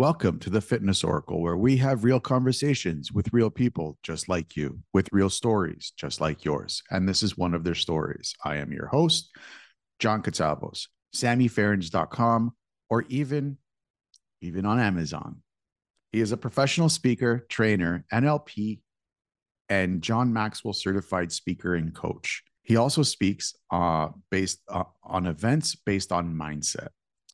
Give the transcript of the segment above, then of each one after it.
Welcome to the Fitness Oracle, where we have real conversations with real people just like you, with real stories just like yours. And this is one of their stories. I am your host, John Katsavos, SammyFerens.com, or even, even on Amazon. He is a professional speaker, trainer, NLP, and John Maxwell certified speaker and coach. He also speaks uh, based uh, on events based on mindset.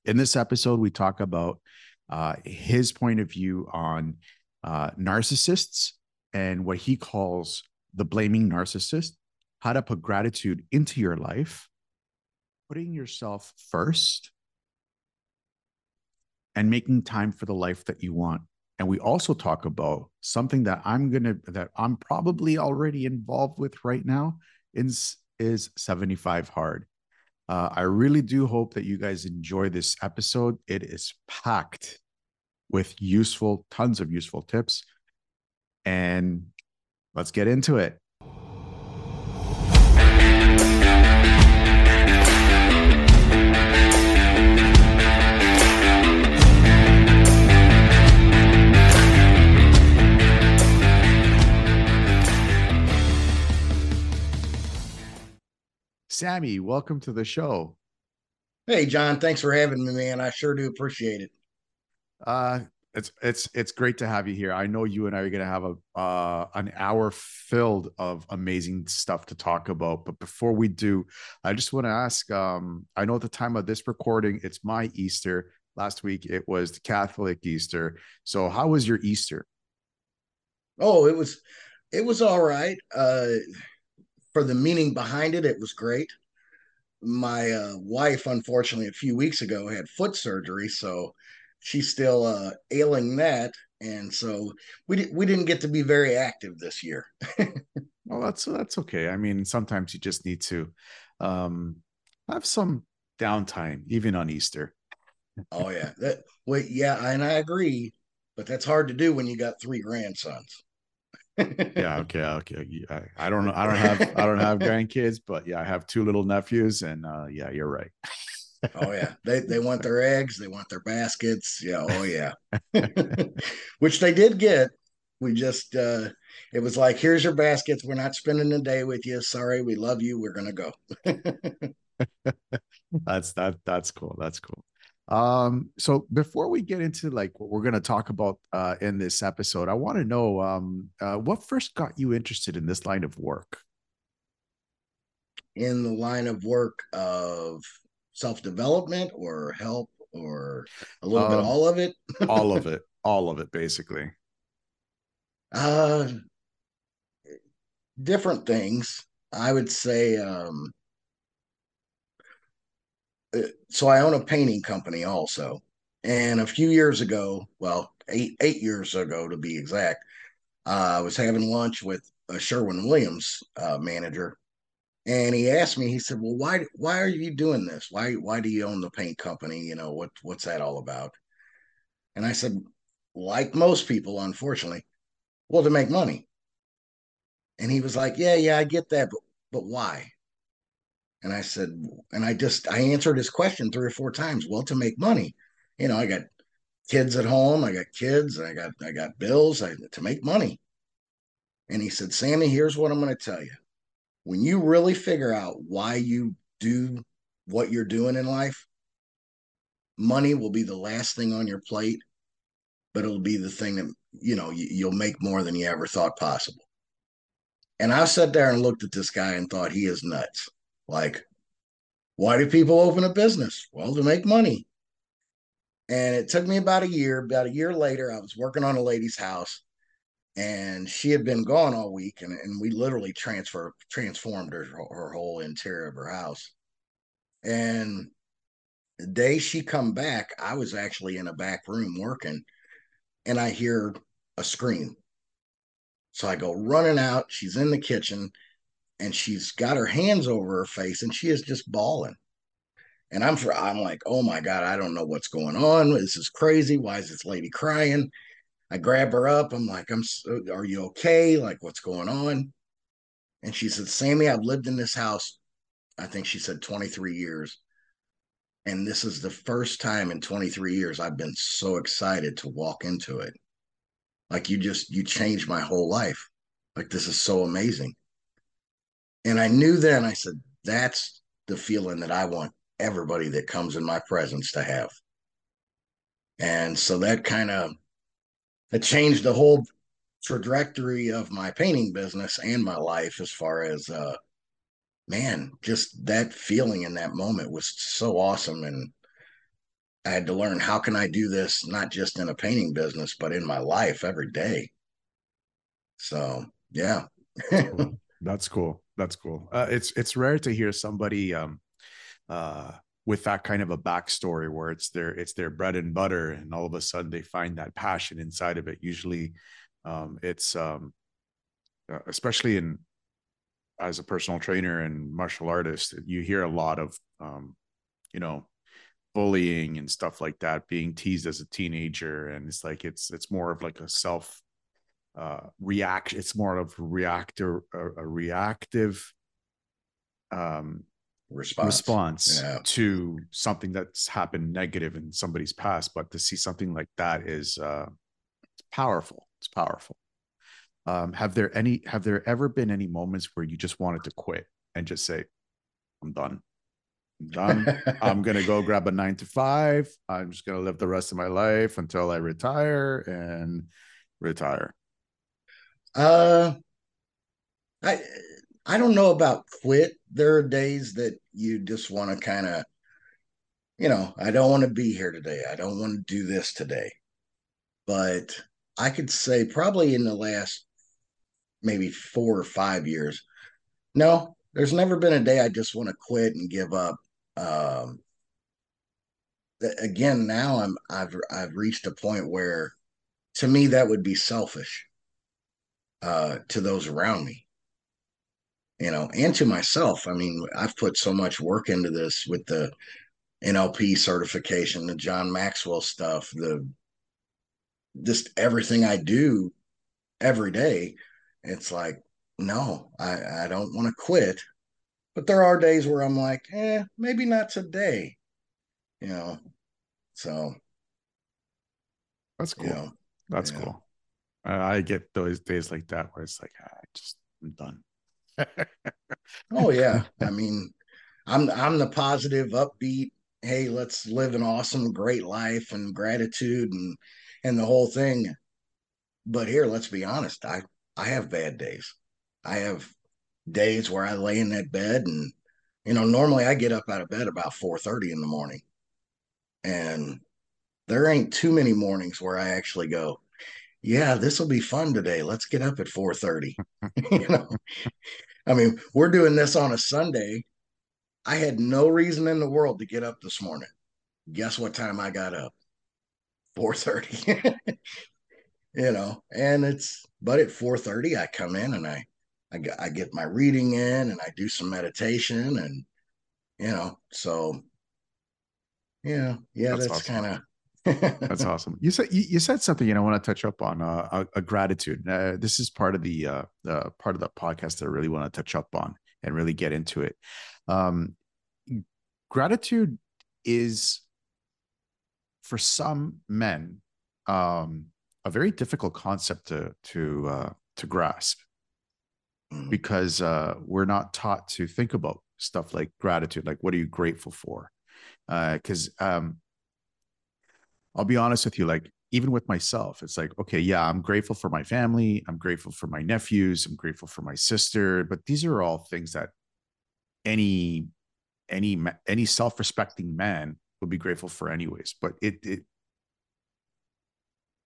In this episode, we talk about uh, his point of view on uh, narcissists and what he calls the blaming narcissist, how to put gratitude into your life, putting yourself first, and making time for the life that you want. And we also talk about something that I'm gonna that I'm probably already involved with right now is is 75 hard. Uh, I really do hope that you guys enjoy this episode. It is packed with useful, tons of useful tips. And let's get into it. Sammy, welcome to the show. Hey, John, thanks for having me, man. I sure do appreciate it. Uh, it's it's it's great to have you here. I know you and I are going to have a uh, an hour filled of amazing stuff to talk about. But before we do, I just want to ask. Um, I know at the time of this recording, it's my Easter. Last week it was the Catholic Easter. So how was your Easter? Oh, it was it was all right. Uh, for the meaning behind it, it was great. My uh, wife, unfortunately, a few weeks ago had foot surgery, so she's still uh, ailing that, and so we di- we didn't get to be very active this year. well, that's that's okay. I mean, sometimes you just need to um, have some downtime, even on Easter. oh yeah, that wait, yeah, and I agree, but that's hard to do when you got three grandsons yeah okay okay I, I don't know i don't have i don't have grandkids but yeah i have two little nephews and uh yeah you're right. Oh yeah they they want their eggs they want their baskets yeah oh yeah. Which they did get we just uh it was like here's your baskets we're not spending the day with you sorry we love you we're gonna go. That's that that's cool that's cool um, so before we get into like what we're going to talk about uh, in this episode, I want to know um, uh, what first got you interested in this line of work. In the line of work of self development or help or a little um, bit all of it. all of it, all of it, basically. Uh, different things. I would say um, so I own a painting company also. And a few years ago, well, eight eight years ago to be exact, uh, I was having lunch with a Sherwin Williams uh, manager, and he asked me. He said, "Well, why why are you doing this? Why why do you own the paint company? You know what what's that all about?" And I said, like most people, unfortunately, well, to make money. And he was like, "Yeah, yeah, I get that, but but why?" And I said, and I just I answered his question three or four times. Well, to make money, you know, I got kids at home, I got kids, I got I got bills, I to make money. And he said, Sammy, here's what I'm going to tell you. When you really figure out why you do what you're doing in life, money will be the last thing on your plate, but it'll be the thing that you know you, will make more than you ever thought possible. And I sat there and looked at this guy and thought he is nuts. Like, why do people open a business? Well, to make money. And it took me about a year. About a year later, I was working on a lady's house and she had been gone all week and, and we literally transfer transformed her, her whole interior of her house. And the day she come back, I was actually in a back room working and I hear a scream. So I go running out. She's in the kitchen and she's got her hands over her face and she is just bawling. And I'm for I'm like, oh my God, I don't know what's going on. This is crazy. Why is this lady crying? I grab her up. I'm like, I'm are you okay? Like, what's going on? And she said, Sammy, I've lived in this house, I think she said 23 years. And this is the first time in 23 years I've been so excited to walk into it. Like you just, you changed my whole life. Like this is so amazing. And I knew then, I said, that's the feeling that I want everybody that comes in my presence to have. And so that kind of it changed the whole trajectory of my painting business and my life as far as uh man, just that feeling in that moment was so awesome and I had to learn how can I do this not just in a painting business but in my life every day. So, yeah. That's cool. That's cool. Uh, it's it's rare to hear somebody um uh with that kind of a backstory where it's their it's their bread and butter and all of a sudden they find that passion inside of it usually um, it's um, uh, especially in as a personal trainer and martial artist you hear a lot of um, you know bullying and stuff like that being teased as a teenager and it's like it's it's more of like a self uh reaction it's more of a reactor a, a reactive um response, response yeah. to something that's happened negative in somebody's past but to see something like that is uh it's powerful it's powerful. Um have there any have there ever been any moments where you just wanted to quit and just say i'm done. I'm done. I'm gonna go grab a nine to five. I'm just gonna live the rest of my life until i retire and retire uh i I don't know about quit. There are days that you just want to kind of, you know, I don't want to be here today. I don't want to do this today. But I could say probably in the last maybe four or five years, no, there's never been a day I just want to quit and give up. Um, again, now I'm I've I've reached a point where, to me, that would be selfish. Uh, to those around me you know, and to myself. I mean, I've put so much work into this with the NLP certification, the John Maxwell stuff, the just everything I do every day. It's like, no, I, I don't want to quit. But there are days where I'm like, eh, maybe not today. You know, so that's cool. You know, that's yeah. cool. I, get those days like that where it's like, ah, I just I'm done oh yeah. I mean, I'm I'm the positive, upbeat, hey, let's live an awesome, great life and gratitude and and the whole thing. But here, let's be honest, I I have bad days. I have days where I lay in that bed and you know, normally I get up out of bed about 4:30 in the morning. And there ain't too many mornings where I actually go, yeah, this will be fun today. Let's get up at 4:30. you know, I mean, we're doing this on a Sunday. I had no reason in the world to get up this morning. Guess what time I got up? 4:30. you know, and it's but at 4:30 I come in and I I get, I get my reading in and I do some meditation and you know, so yeah, yeah, that's, that's awesome. kind of that's awesome. You said you, you, said something, and I want to touch up on uh, a, a, gratitude. Uh, this is part of the uh, uh, part of the podcast that I really want to touch up on and really get into it. Um, gratitude is for some men um, a very difficult concept to to uh, to grasp mm. because uh, we're not taught to think about stuff like gratitude, like what are you grateful for? Because uh, um, I'll be honest with you, like even with myself, it's like, okay, yeah, I'm grateful for my family. I'm grateful for my nephews. I'm grateful for my sister. But these are all things that any any any self-respecting man would be grateful for anyways. But it it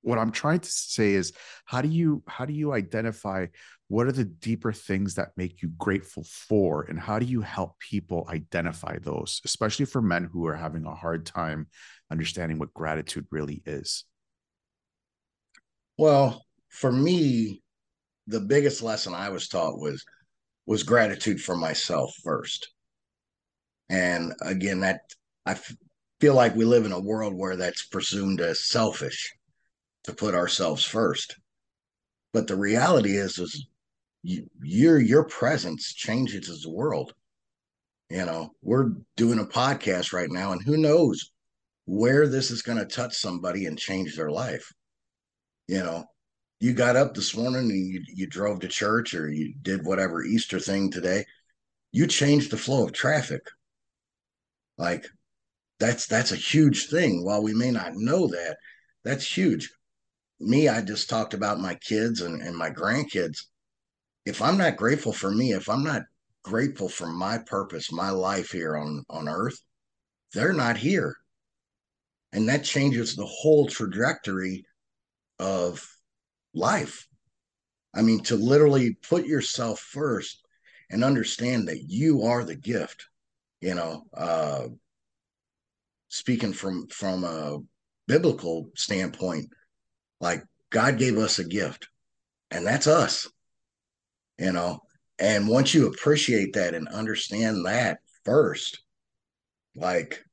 what I'm trying to say is how do you how do you identify what are the deeper things that make you grateful for and how do you help people identify those especially for men who are having a hard time understanding what gratitude really is? Well, for me, the biggest lesson I was taught was was gratitude for myself first. And again, that I f- feel like we live in a world where that's presumed as selfish to put ourselves first. But the reality is, is you, your your presence changes the world. You know, we're doing a podcast right now, and who knows where this is going to touch somebody and change their life. You know, you got up this morning and you, you drove to church or you did whatever Easter thing today. You changed the flow of traffic. Like that's that's a huge thing. While we may not know that, that's huge. Me, I just talked about my kids and, and my grandkids. If I'm not grateful for me, if I'm not grateful for my purpose, my life here on, on earth, they're not here. And that changes the whole trajectory of life. I mean, to literally put yourself first and understand that you are the gift, you know, uh, speaking from from a biblical standpoint, like God gave us a gift, and that's us, you know. And once you appreciate that and understand that first, like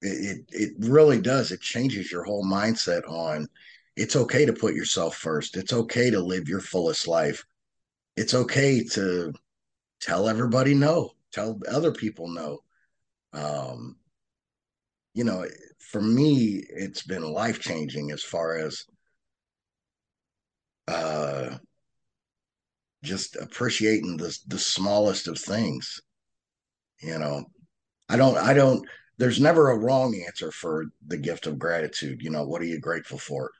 it, it, really does. It changes your whole mindset on it's okay to put yourself first. It's okay to live your fullest life. It's okay to tell everybody no, tell other people no. Um, you know, for me, it's been life changing as far as uh, just appreciating the the smallest of things. You know, I don't, I don't. There's never a wrong answer for the gift of gratitude. You know, what are you grateful for?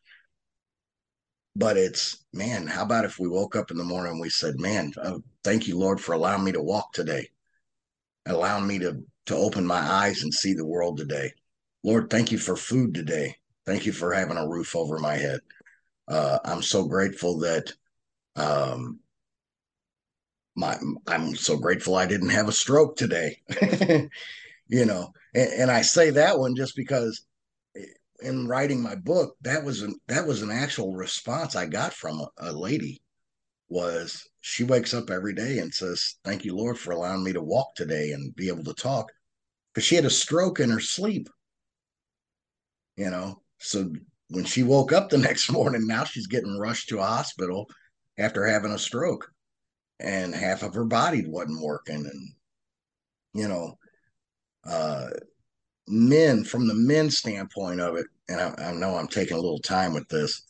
But it's man, how about if we woke up in the morning and we said, "Man, oh, thank you, Lord, for allowing me to walk today, allowing me to to open my eyes and see the world today." Lord, thank you for food today. Thank you for having a roof over my head. Uh, I'm so grateful that um, my I'm so grateful I didn't have a stroke today. you know, and, and, I say that one just because in writing my book, that was an that was an actual response I got from a, a lady. Was she wakes up every day and says, "Thank you, Lord, for allowing me to walk today and be able to talk," because she had a stroke in her sleep you know. So when she woke up the next morning, now she's getting rushed to a hospital after having a stroke, and half of her body wasn't working, and you know, uh, men from the men standpoint of it, and I, I know I'm taking a little time with this.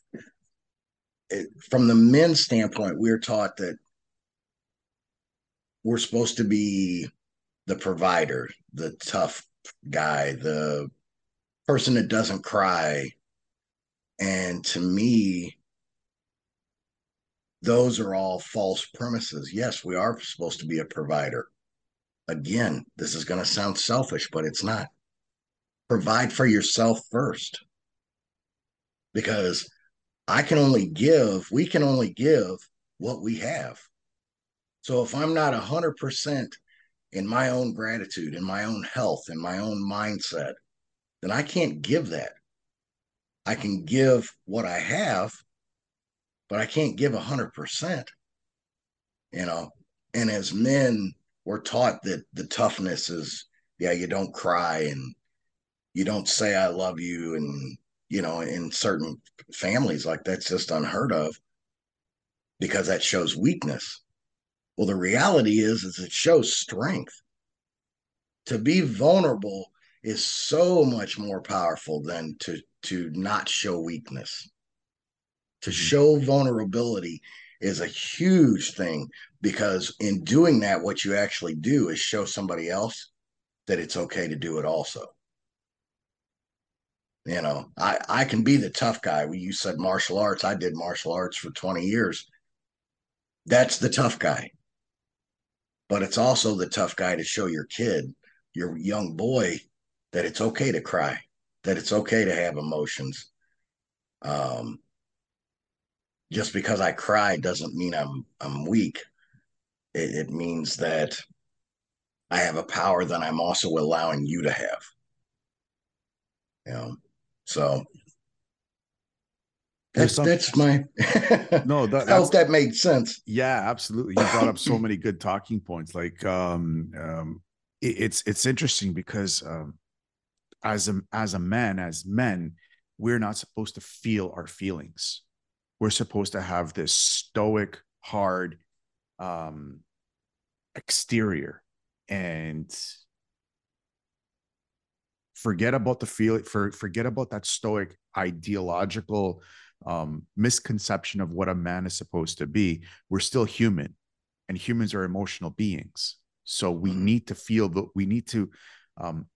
It, from the men's standpoint, we're taught that we're supposed to be the provider, the tough guy, the person that doesn't cry. And to me, those are all false premises. Yes, we are supposed to be a provider. Again, this is going to sound selfish, but it's not. Provide for yourself first. Because I can only give, we can only give what we have. So if I'm not 100% in my own gratitude, in my own health, in my own mindset, then I can't give that. I can give what I have, but I can't give a hundred percent. You know, and as men, we're taught that the toughness is, yeah, you don't cry and you don't say I love you, and you know, in certain families, like that's just unheard of because that shows weakness. Well, the reality is, is it shows strength. To be vulnerable is so much more powerful than to to not show weakness. To mm-hmm. show vulnerability is a huge thing because in doing that, what you actually do is show somebody else that it's okay to do it also. You know, I, I can be the tough guy. You said martial arts. I did martial arts for 20 years. That's the tough guy. But it's also the tough guy to show your kid, your young boy, that it's okay to cry, that it's okay to have emotions. Um, just because I cry doesn't mean I'm I'm weak. It, it means that I have a power that I'm also allowing you to have. You know, so that's that's my no that, I hope that made sense. Yeah, absolutely. You brought up so many good talking points. Like um um it, it's it's interesting because um as a as a man as men we're not supposed to feel our feelings. We're supposed to have this stoic hard um exterior and forget about the feel for forget about that stoic ideological um, misconception of what a man is supposed to be. We're still human and humans are emotional beings. So we mm-hmm. need to feel that we need to um,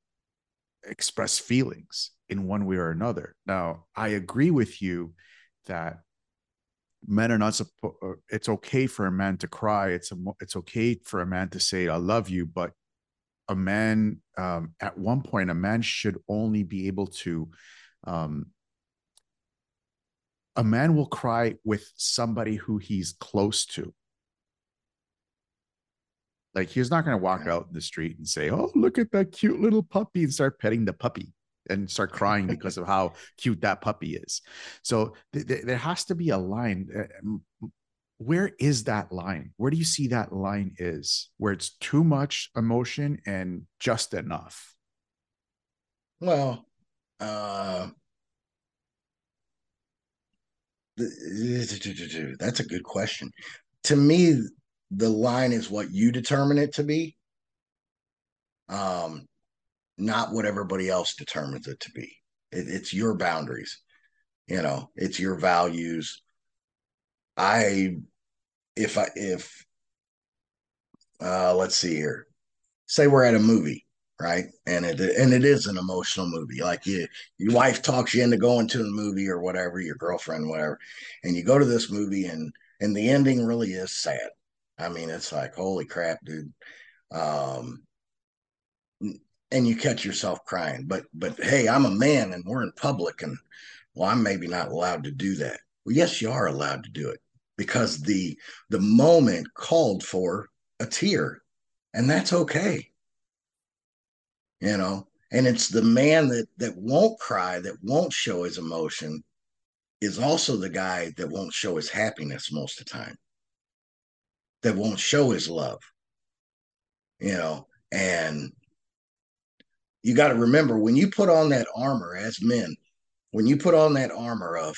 express feelings in one way or another. Now i agree with you that men are not supposed uh, it's okay for a man to cry. It's a, it's okay for a man to say i love you but a man um, at one point a man should only be able to um, a man will cry with somebody who he's close to like he's not going to walk out in the street and say oh look at that cute little puppy and start petting the puppy and start crying because of how cute that puppy is so th- th- there has to be a line uh, where is that line where do you see that line is where it's too much emotion and just enough well uh that's a good question to me the line is what you determine it to be um not what everybody else determines it to be it, it's your boundaries you know it's your values I if I if uh let's see here. Say we're at a movie, right? And it and it is an emotional movie. Like you your wife talks you into going to the movie or whatever, your girlfriend, whatever, and you go to this movie and and the ending really is sad. I mean, it's like, holy crap, dude. Um and you catch yourself crying. But but hey, I'm a man and we're in public and well, I'm maybe not allowed to do that. Well, yes, you are allowed to do it because the the moment called for a tear and that's okay you know and it's the man that that won't cry that won't show his emotion is also the guy that won't show his happiness most of the time that won't show his love you know and you got to remember when you put on that armor as men when you put on that armor of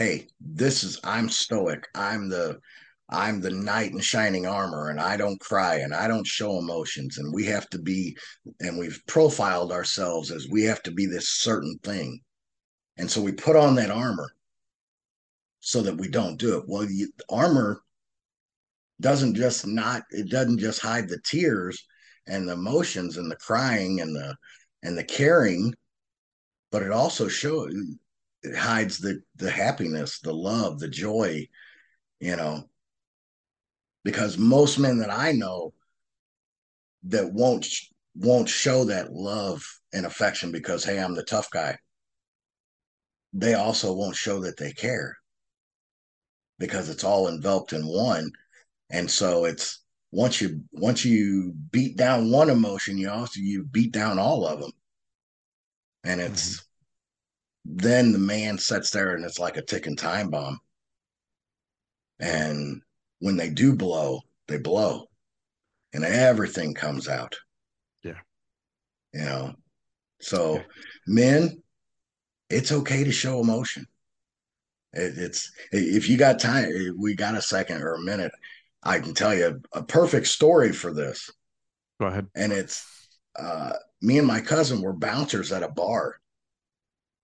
hey, this is I'm stoic. I'm the I'm the knight in shining armor and I don't cry and I don't show emotions and we have to be and we've profiled ourselves as we have to be this certain thing. And so we put on that armor so that we don't do it. Well, you, armor doesn't just not it doesn't just hide the tears and the emotions and the crying and the and the caring, but it also shows it hides the the happiness, the love, the joy, you know. Because most men that I know that won't won't show that love and affection because hey, I'm the tough guy. They also won't show that they care because it's all enveloped in one. And so it's once you once you beat down one emotion, you also you beat down all of them. And it's mm-hmm then the man sits there and it's like a ticking time bomb. And when they do blow, they blow and everything comes out. Yeah. You know, so yeah. men, it's okay to show emotion. It, it's if you got time, we got a second or a minute. I can tell you a perfect story for this. Go ahead. And it's uh, me and my cousin were bouncers at a bar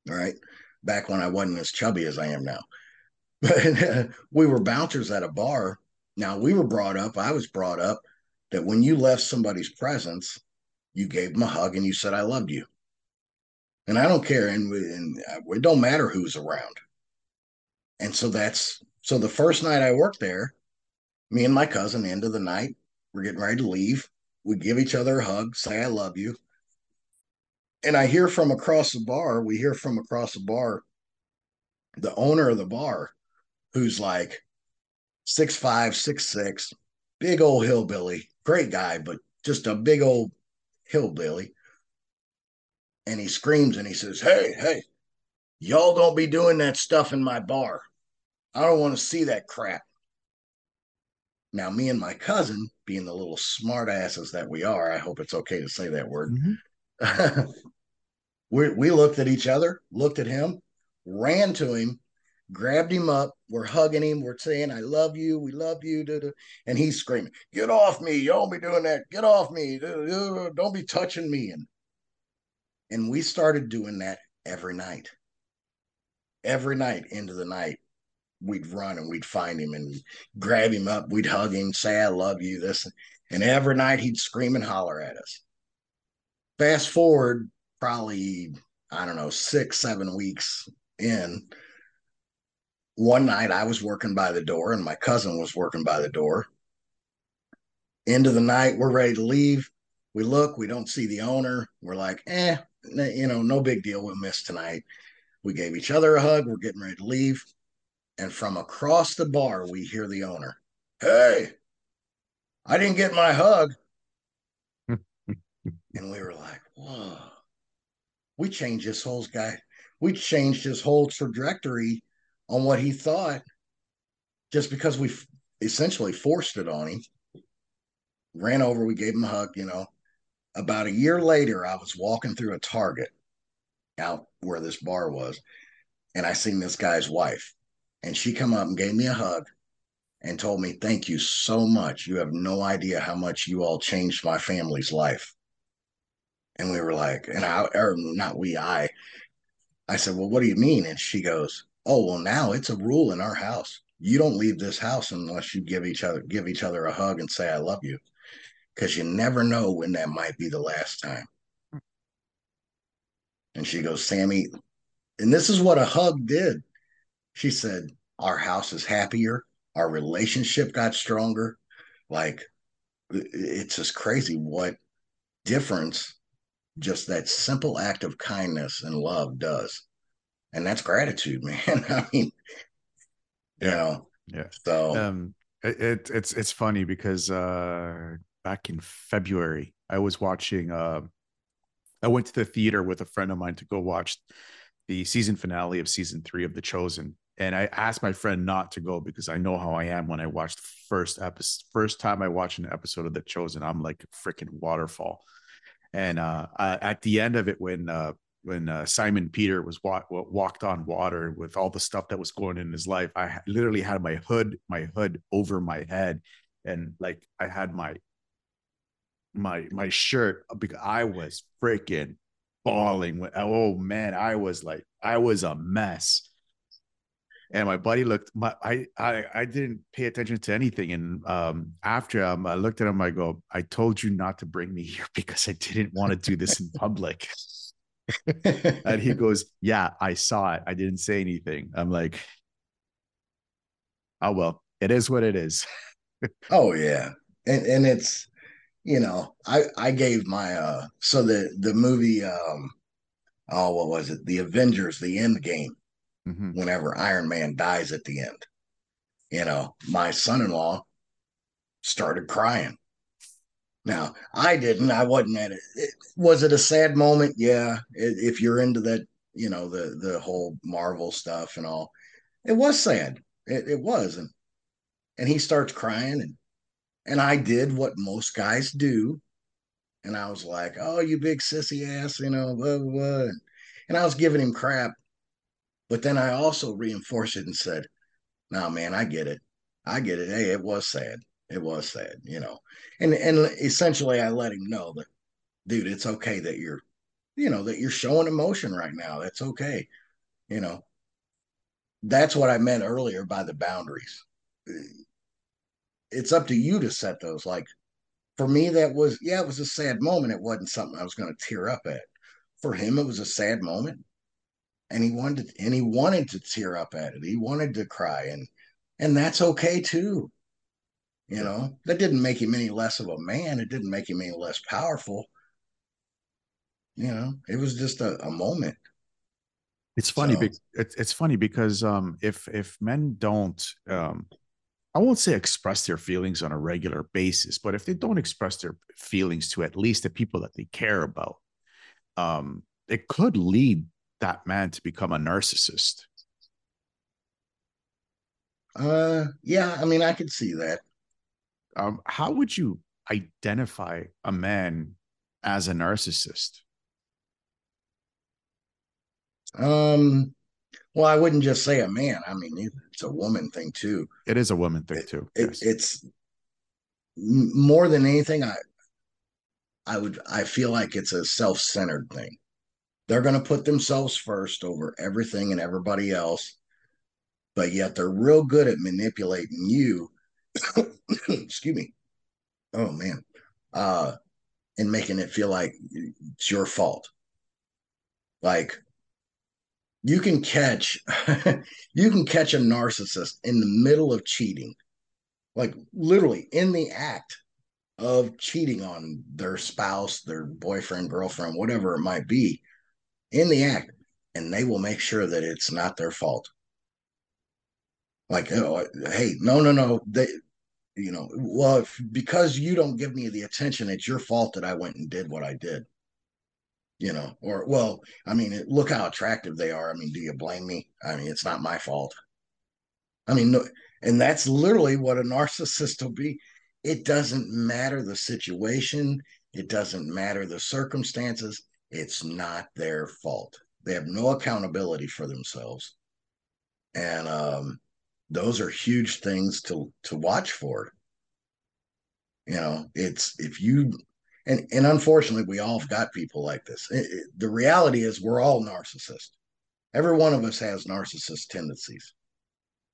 right? Back when I wasn't as chubby as I am now. But we were bouncers at a bar. Now we were brought up, I was brought up that when you left somebody's presence, you gave them a hug and you said, I loved you. And I don't care. And, and it don't matter who's around. And so that's so the first night I worked there, me and my cousin, end of the night, we're getting ready to leave. We give each other a hug, say, I love you and I hear from across the bar, we hear from across the bar, the owner of the bar, who's like six five, six six, big old hillbilly, great guy, but just a big old hillbilly. And he screams and he says, Hey, hey, y'all don't be doing that stuff in my bar. I don't want to see that crap. Now, me and my cousin, being the little smart asses that we are, I hope it's okay to say that word. Mm-hmm. we, we looked at each other, looked at him, ran to him, grabbed him up. We're hugging him. We're saying, I love you. We love you. And he's screaming, Get off me. You don't be doing that. Get off me. Don't be touching me. And, and we started doing that every night. Every night into the night, we'd run and we'd find him and grab him up. We'd hug him, say, I love you. This. And every night he'd scream and holler at us. Fast forward probably, I don't know, six, seven weeks in one night I was working by the door and my cousin was working by the door. End of the night, we're ready to leave. We look, we don't see the owner. We're like, eh, you know, no big deal. We'll miss tonight. We gave each other a hug. We're getting ready to leave. And from across the bar, we hear the owner, Hey, I didn't get my hug. and we were like, Whoa. We changed this whole guy. We changed his whole trajectory on what he thought just because we essentially forced it on him. Ran over, we gave him a hug, you know. About a year later, I was walking through a Target out where this bar was, and I seen this guy's wife. And she come up and gave me a hug and told me, Thank you so much. You have no idea how much you all changed my family's life. And we were like, and I, or not we, I, I said, Well, what do you mean? And she goes, oh well now it's a rule in our house you don't leave this house unless you give each other give each other a hug and say i love you because you never know when that might be the last time and she goes sammy and this is what a hug did she said our house is happier our relationship got stronger like it's just crazy what difference just that simple act of kindness and love does and that's gratitude, man. I mean, you know, yeah. So um, it, it, it's it's funny because uh, back in February, I was watching. Uh, I went to the theater with a friend of mine to go watch the season finale of season three of The Chosen, and I asked my friend not to go because I know how I am when I watch the first episode. First time I watch an episode of The Chosen, I'm like a freaking waterfall. And uh, at the end of it, when uh, when uh, Simon Peter was walk, walked on water with all the stuff that was going in his life, I literally had my hood my hood over my head, and like I had my my my shirt because I was freaking bawling. Oh man, I was like I was a mess. And my buddy looked. My I I I didn't pay attention to anything. And um, after um, I looked at him, I go, "I told you not to bring me here because I didn't want to do this in public." and he goes, Yeah, I saw it. I didn't say anything. I'm like, Oh, well, it is what it is. oh, yeah. And, and it's, you know, I, I gave my, uh, so the, the movie, um, oh, what was it? The Avengers, the end game, mm-hmm. whenever Iron Man dies at the end, you know, my son in law started crying now, I didn't. I wasn't at it. it. Was it a sad moment? Yeah. If you're into that, you know, the the whole Marvel stuff and all, it was sad. It, it was, and and he starts crying, and and I did what most guys do, and I was like, "Oh, you big sissy ass," you know, blah blah. blah. And I was giving him crap, but then I also reinforced it and said, "No, man, I get it. I get it. Hey, it was sad it was sad, you know. And and essentially I let him know that dude, it's okay that you're you know, that you're showing emotion right now. That's okay. You know. That's what I meant earlier by the boundaries. It's up to you to set those like for me that was yeah, it was a sad moment. It wasn't something I was going to tear up at. For him it was a sad moment. And he wanted to, and he wanted to tear up at it. He wanted to cry and and that's okay too you know, that didn't make him any less of a man. It didn't make him any less powerful. You know, it was just a, a moment. It's funny. So, be- it's it's funny because um, if if men don't, um, I won't say express their feelings on a regular basis, but if they don't express their feelings to at least the people that they care about, um, it could lead that man to become a narcissist. Uh, yeah, I mean, I could see that. Um, how would you identify a man as a narcissist? Um, well, I wouldn't just say a man. I mean, it's a woman thing too. It is a woman thing too. It, yes. It's more than anything. I, I would, I feel like it's a self-centered thing. They're going to put themselves first over everything and everybody else, but yet they're real good at manipulating you. excuse me. Oh man, uh, and making it feel like it's your fault. Like you can catch you can catch a narcissist in the middle of cheating like literally in the act of cheating on their spouse their boyfriend girlfriend whatever it might be in the act and they will make sure that it's not their fault like oh, hey no no no they you know well if, because you don't give me the attention it's your fault that i went and did what i did you know, or well, I mean, look how attractive they are. I mean, do you blame me? I mean, it's not my fault. I mean, no, and that's literally what a narcissist will be. It doesn't matter the situation, it doesn't matter the circumstances. It's not their fault. They have no accountability for themselves, and um, those are huge things to to watch for. You know, it's if you and and unfortunately we all have got people like this it, it, the reality is we're all narcissists every one of us has narcissist tendencies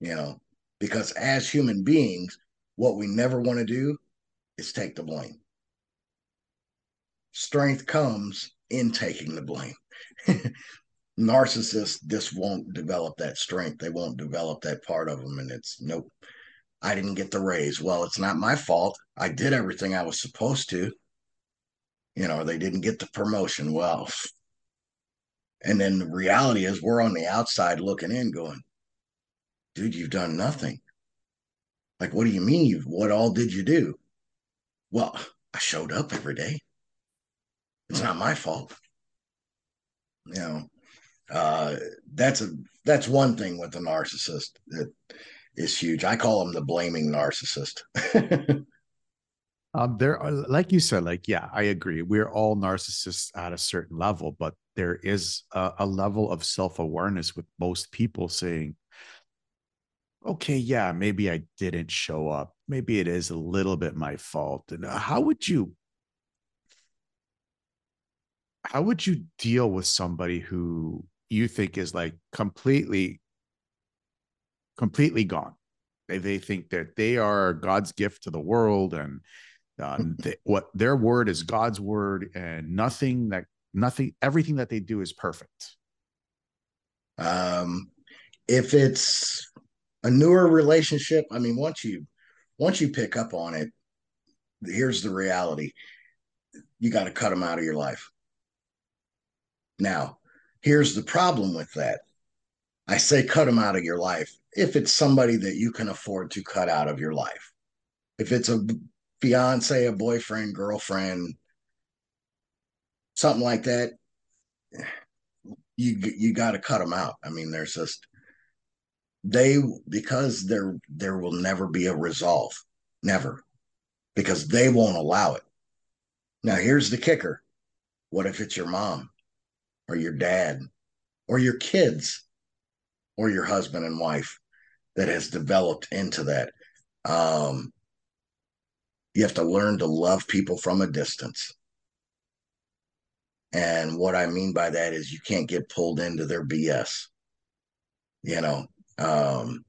you know because as human beings what we never want to do is take the blame strength comes in taking the blame narcissists just won't develop that strength they won't develop that part of them and it's nope i didn't get the raise well it's not my fault i did everything i was supposed to you know, they didn't get the promotion. Well, and then the reality is we're on the outside looking in going, dude, you've done nothing. Like, what do you mean you what all did you do? Well, I showed up every day. It's not my fault. You know, uh, that's a that's one thing with a narcissist that is huge. I call them the blaming narcissist. Um, there are, like you said, like, yeah, I agree. We're all narcissists at a certain level, but there is a, a level of self awareness with most people saying, okay, yeah, maybe I didn't show up. Maybe it is a little bit my fault. And uh, how would you, how would you deal with somebody who you think is like completely, completely gone? They, they think that they are God's gift to the world and um, they, what their word is God's word, and nothing that nothing everything that they do is perfect. Um, if it's a newer relationship, I mean, once you once you pick up on it, here's the reality: you got to cut them out of your life. Now, here's the problem with that. I say cut them out of your life if it's somebody that you can afford to cut out of your life. If it's a fiance, a boyfriend, girlfriend, something like that, you you got to cut them out. I mean, there's just they because there there will never be a resolve, never, because they won't allow it. Now, here's the kicker: what if it's your mom, or your dad, or your kids, or your husband and wife that has developed into that? Um, you have to learn to love people from a distance. And what I mean by that is you can't get pulled into their BS. You know, um,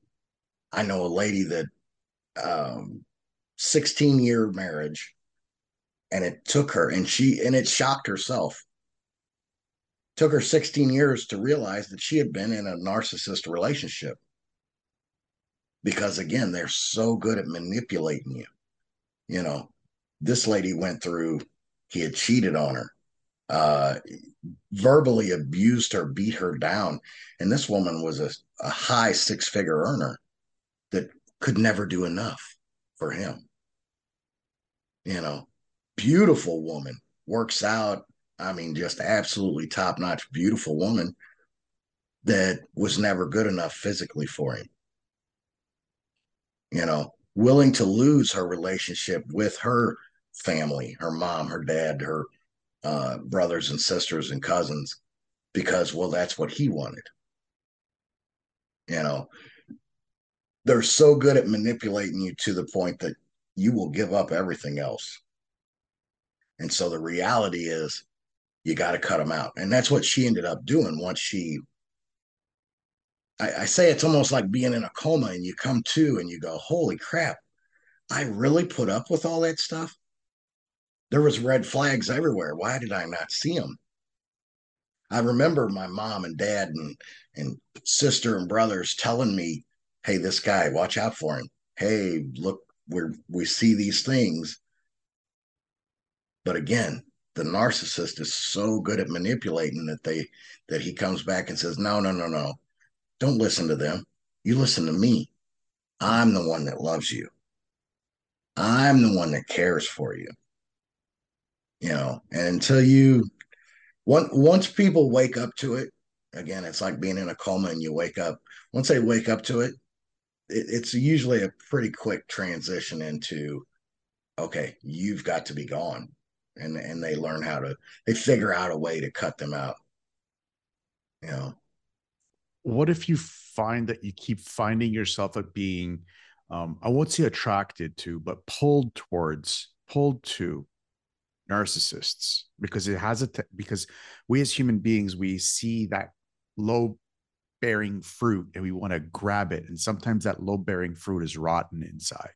I know a lady that um, 16 year marriage, and it took her, and she, and it shocked herself. Took her 16 years to realize that she had been in a narcissist relationship. Because again, they're so good at manipulating you you know, this lady went through, he had cheated on her, uh, verbally abused her, beat her down. And this woman was a, a high six figure earner that could never do enough for him. You know, beautiful woman, works out. I mean, just absolutely top notch, beautiful woman that was never good enough physically for him. You know, willing to lose her relationship with her family, her mom, her dad, her uh, brothers and sisters and cousins, because, well, that's what he wanted. You know, they're so good at manipulating you to the point that you will give up everything else. And so the reality is you got to cut them out. And that's what she ended up doing once she I, I, say it's almost like being in a coma and you come to and you go, holy crap, I really put up with all that stuff. There was red flags everywhere. Why did I not see them? I remember my mom and dad and and sister and brothers telling me, "Hey, this guy, watch out for him. Hey, look, we we see these things." But again, the narcissist is so good at manipulating that they that he comes back and says, "No, no, no, no. Don't listen to them. You listen to me. I'm the one that loves you. I'm the one that cares for you." You know, and until you once once people wake up to it, again, it's like being in a coma and you wake up. Once they wake up to it, it it's usually a pretty quick transition into, okay, you've got to be gone, and and they learn how to they figure out a way to cut them out. You know, what if you find that you keep finding yourself at being, um, I won't say attracted to, but pulled towards, pulled to narcissists because it has a t- because we as human beings we see that low bearing fruit and we want to grab it and sometimes that low bearing fruit is rotten inside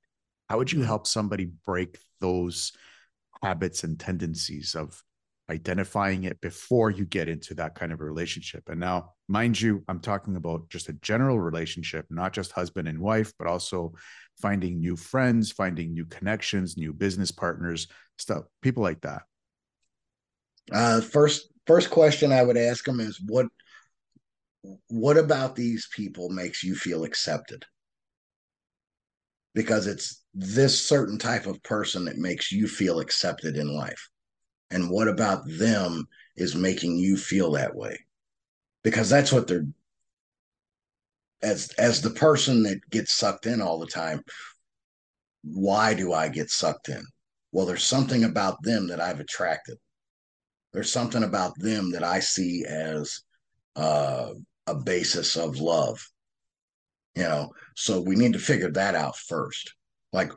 how would you mm-hmm. help somebody break those habits and tendencies of identifying it before you get into that kind of relationship and now mind you i'm talking about just a general relationship not just husband and wife but also finding new friends finding new connections new business partners stuff, people like that? Uh, first, first question I would ask them is what, what about these people makes you feel accepted? Because it's this certain type of person that makes you feel accepted in life. And what about them is making you feel that way? Because that's what they're as as the person that gets sucked in all the time why do i get sucked in well, there's something about them that I've attracted. There's something about them that I see as uh, a basis of love. You know, so we need to figure that out first. Like,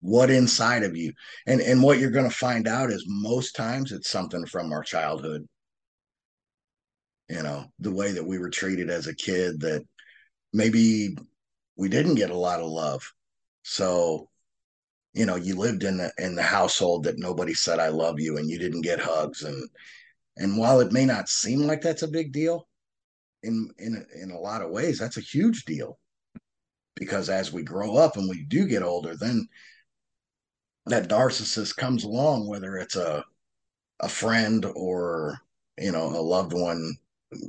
what inside of you, and and what you're going to find out is most times it's something from our childhood. You know, the way that we were treated as a kid, that maybe we didn't get a lot of love. So you know you lived in the in the household that nobody said i love you and you didn't get hugs and and while it may not seem like that's a big deal in in in a lot of ways that's a huge deal. Because as we grow up and we do get older then that narcissist comes along whether it's a a friend or you know a loved one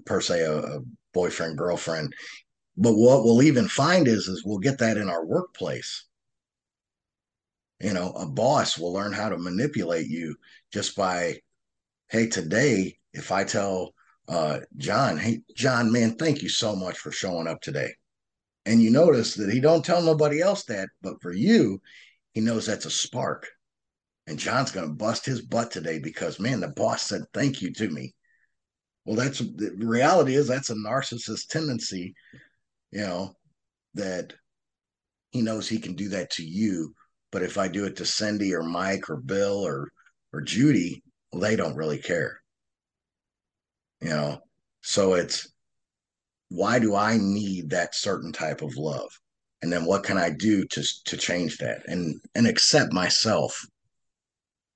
per se a, a boyfriend girlfriend. But what we'll even find is is we'll get that in our workplace. You know a boss will learn how to manipulate you just by hey today if i tell uh, john hey john man thank you so much for showing up today. And you notice that he don't tell nobody else that but for you he knows that's a spark. And john's going to bust his butt today because man the boss said thank you to me. Well that's the reality is that's a narcissist tendency you know that he knows he can do that to you. But if I do it to Cindy or Mike or Bill or or Judy, well, they don't really care. You know, so it's why do I need that certain type of love? And then what can I do to to change that and and accept myself?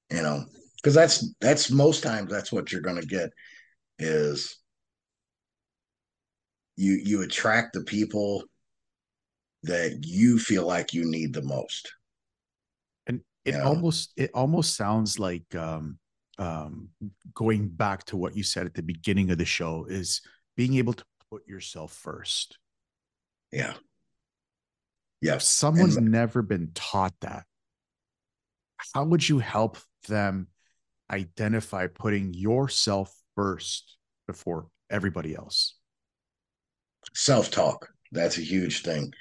You know, because that's that's most times that's what you're going to get is you you attract the people that you feel like you need the most And it yeah. almost it almost sounds like um um going back to what you said at the beginning of the show is being able to put yourself first. Yeah. Yeah someone's and, never been taught that. How would you help them identify putting yourself first before everybody else? Self-talk. That's a huge thing.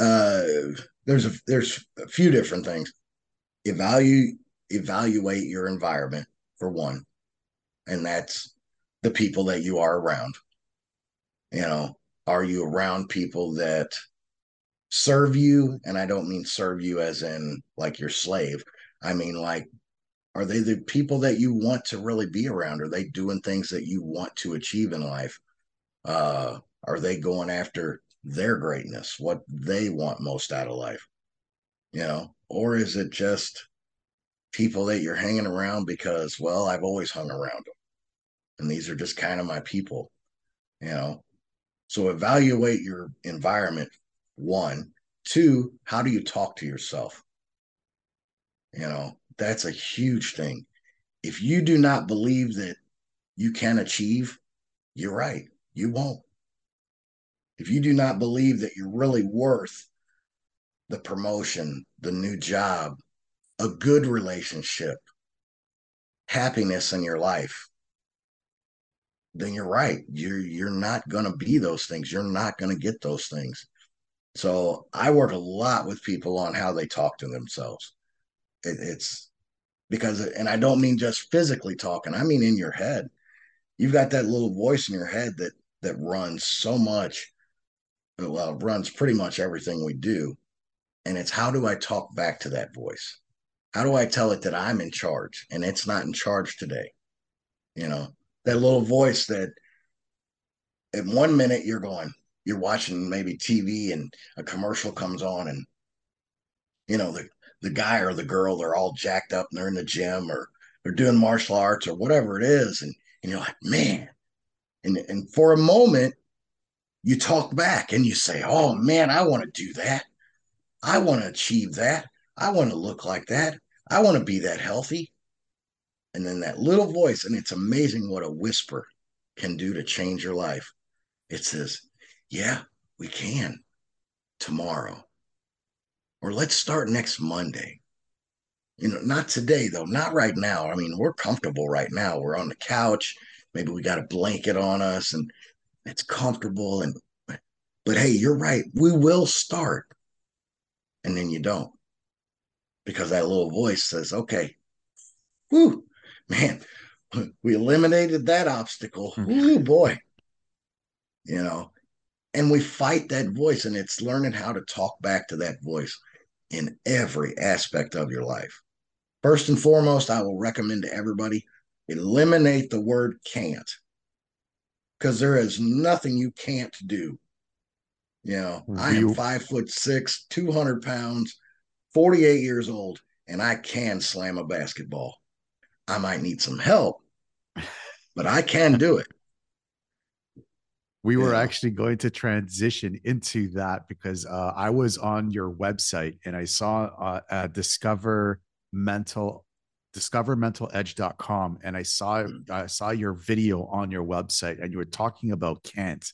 Uh there's a there's a few different things. Evaluate evaluate your environment for one, and that's the people that you are around. You know, Are you around people that serve you? And I don't mean serve you as in like your slave. I mean, like, are they the people that you want to really be around? Are they doing things that you want to achieve in life? Uh, are they going after their greatness, what they want most out of life? You know, or is it just people that you're hanging around because, well, I've always hung around them and these are just kind of my people, you know? So evaluate your environment, one. Two, how do you talk to yourself? You know, that's a huge thing. If you do not believe that you can achieve, you're right. You won't. If you do not believe that you're really worth the promotion, the new job, a good relationship, happiness in your life, then you're right. You're you're not gonna be those things. You're not gonna get those things. So I work a lot with people on how they talk to themselves. It, it's because, and I don't mean just physically talking. I mean in your head. You've got that little voice in your head that that runs so much. Well, runs pretty much everything we do. And it's how do I talk back to that voice? How do I tell it that I'm in charge and it's not in charge today? You know, that little voice that at one minute you're going, you're watching maybe TV and a commercial comes on and you know the the guy or the girl they're all jacked up and they're in the gym or they're doing martial arts or whatever it is. And and you're like man. And and for a moment you talk back and you say oh man I want to do that. I want to achieve that I want to look like that I want to be that healthy and then that little voice, and it's amazing what a whisper can do to change your life. It says, Yeah, we can tomorrow. Or let's start next Monday. You know, not today, though, not right now. I mean, we're comfortable right now. We're on the couch. Maybe we got a blanket on us and it's comfortable. And, but hey, you're right. We will start. And then you don't because that little voice says, okay, whoo, man, we eliminated that obstacle. Oh boy. You know, and we fight that voice, and it's learning how to talk back to that voice in every aspect of your life. First and foremost, I will recommend to everybody eliminate the word can't because there is nothing you can't do. You know, hmm. I am five foot six, 200 pounds, 48 years old, and I can slam a basketball. I might need some help, but I can do it. We were yeah. actually going to transition into that because uh, I was on your website and I saw uh, uh, discover mental discovermentaledge.com and I saw hmm. I saw your video on your website and you were talking about can't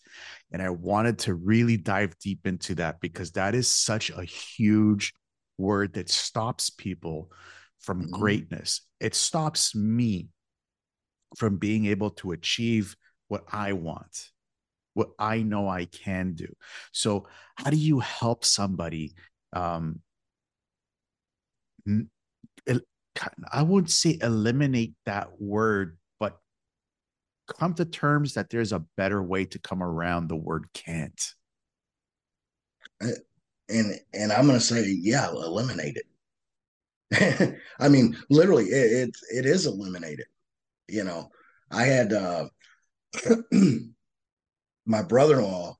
and I wanted to really dive deep into that because that is such a huge word that stops people from mm-hmm. greatness. It stops me from being able to achieve what I want, what I know I can do. So, how do you help somebody? Um, I wouldn't say eliminate that word, but come to terms that there's a better way to come around the word can't. And and I'm to say, yeah, eliminate it. I mean, literally, it, it, it is eliminated. You know, I had uh, my brother in law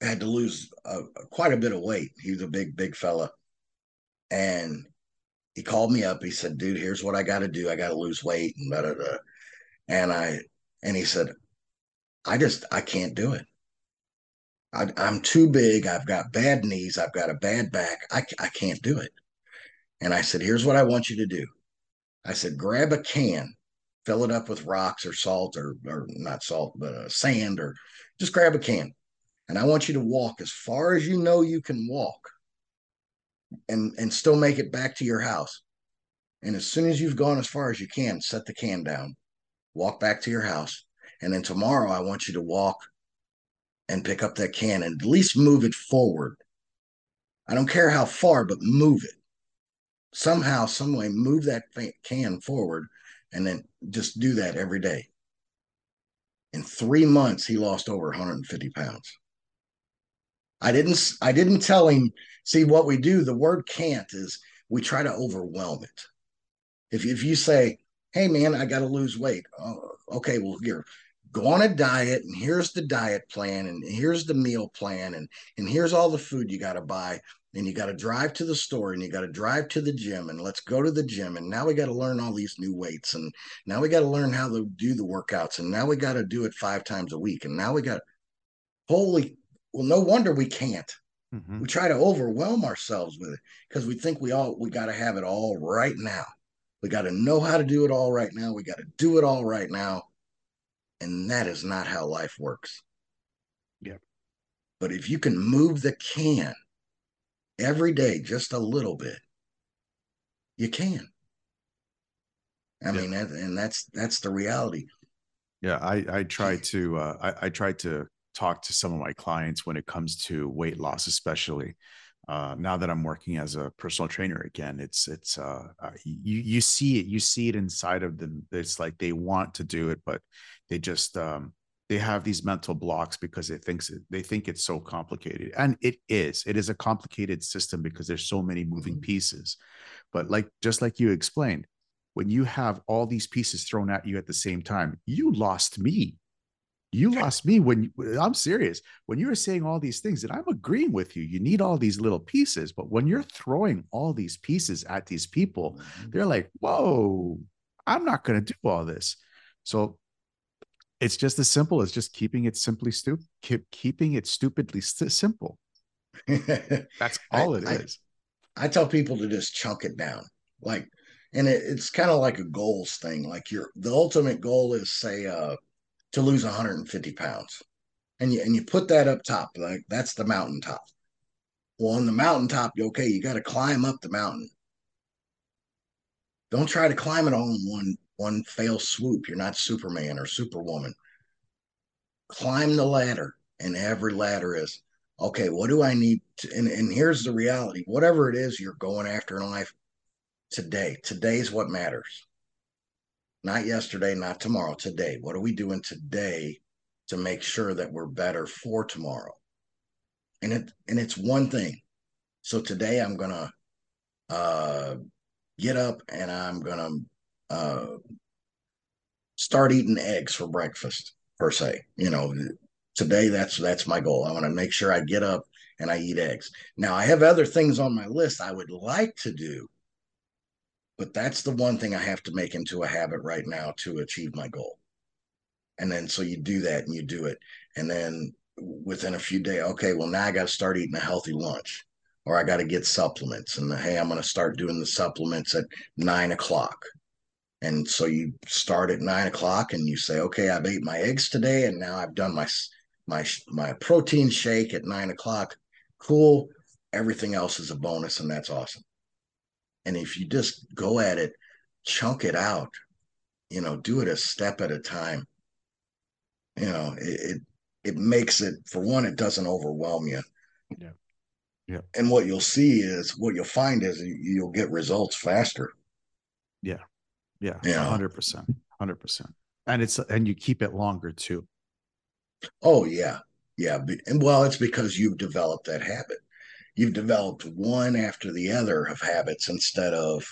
had to lose uh, quite a bit of weight. He was a big, big fella. And he called me up. He said, dude, here's what I got to do. I got to lose weight. And, da, da, da. and I, and he said, I just, I can't do it. I, am too big. I've got bad knees. I've got a bad back. I, I can't do it. And I said, Here's what I want you to do. I said, Grab a can, fill it up with rocks or salt or, or not salt, but uh, sand or just grab a can. And I want you to walk as far as you know you can walk and, and still make it back to your house. And as soon as you've gone as far as you can, set the can down, walk back to your house. And then tomorrow, I want you to walk and pick up that can and at least move it forward. I don't care how far, but move it somehow, some way, move that can forward, and then just do that every day. In three months, he lost over 150 pounds. I didn't I didn't tell him, see what we do, the word can't is we try to overwhelm it. If, if you say, hey man, I got to lose weight. Oh, okay, well here, go on a diet and here's the diet plan and here's the meal plan and and here's all the food you got to buy and you got to drive to the store and you got to drive to the gym and let's go to the gym and now we got to learn all these new weights and now we got to learn how to do the workouts and now we got to do it five times a week and now we got holy well no wonder we can't. Mm-hmm. we try to overwhelm ourselves with it because we think we all we got to have it all right now. We got to know how to do it all right now. We got to do it all right now and that is not how life works. Yeah but if you can move the can every day just a little bit you can. I yeah. mean that, and that's that's the reality. Yeah i i try to uh i i try to talk to some of my clients when it comes to weight loss especially uh, now that I'm working as a personal trainer again, it's it's uh, uh, you you see it you see it inside of them. It's like they want to do it, but they just um, they have these mental blocks because they thinks it, they think it's so complicated. And it is it is a complicated system because there's so many moving mm-hmm. pieces. But like just like you explained when you have all these pieces thrown at you at the same time you lost me. You lost me when you, i'm serious. When you were saying all these things and i'm agreeing with you you need all these little pieces. But when you're throwing all these pieces at these people mm-hmm. they're like whoa i'm not going to do all this. So it's just as simple as just keeping it simply stupid, keep, keeping it stupidly st- simple. That's all I, it is. I, I, tell people to just chunk it down, like, and it, it's kind of like a goals thing. Like your the ultimate goal is say uh, to lose 150 pounds, and you and you put that up top, like that's the mountaintop. Well, on the mountaintop, you okay, you got to climb up the mountain. Don't try to climb it all in one one fail swoop. You're not Superman or Superwoman. Climb the ladder, and every ladder is okay. What do I need? To, and, and here's the reality whatever it is you're going after in life today, today's what matters. Not yesterday, not tomorrow, today. What are we doing today to make sure that we're better for tomorrow? And it and it's one thing. So today I'm gonna uh, get up and I'm gonna uh, start eating eggs for breakfast per se. You know, today that's that's my goal. I want to make sure I get up and I eat eggs. Now I have other things on my list I would like to do, but that's the one thing I have to make into a habit right now to achieve my goal. And then so you do that and you do it, and then within a few days, okay, well now I got to start eating a healthy lunch, or I got to get supplements, and hey, I'm going to start doing the supplements at nine o'clock and so you start at nine o'clock and you say, okay, I've ate my eggs today, and now I've done my my my protein shake at nine o'clock. Cool. Everything else is a bonus, and that's awesome. And if you just go at it, chunk it out, you know, do it a step at a time. You know, it it, it makes it for one, it doesn't overwhelm you. Yeah. Yeah. And what you'll see is what you'll find is you'll get results faster. Yeah. Yeah, hundred percent, hundred percent. And it's and you keep it longer too. Oh yeah, yeah. And well, it's because you've developed that habit. You've developed one after the other of habits instead of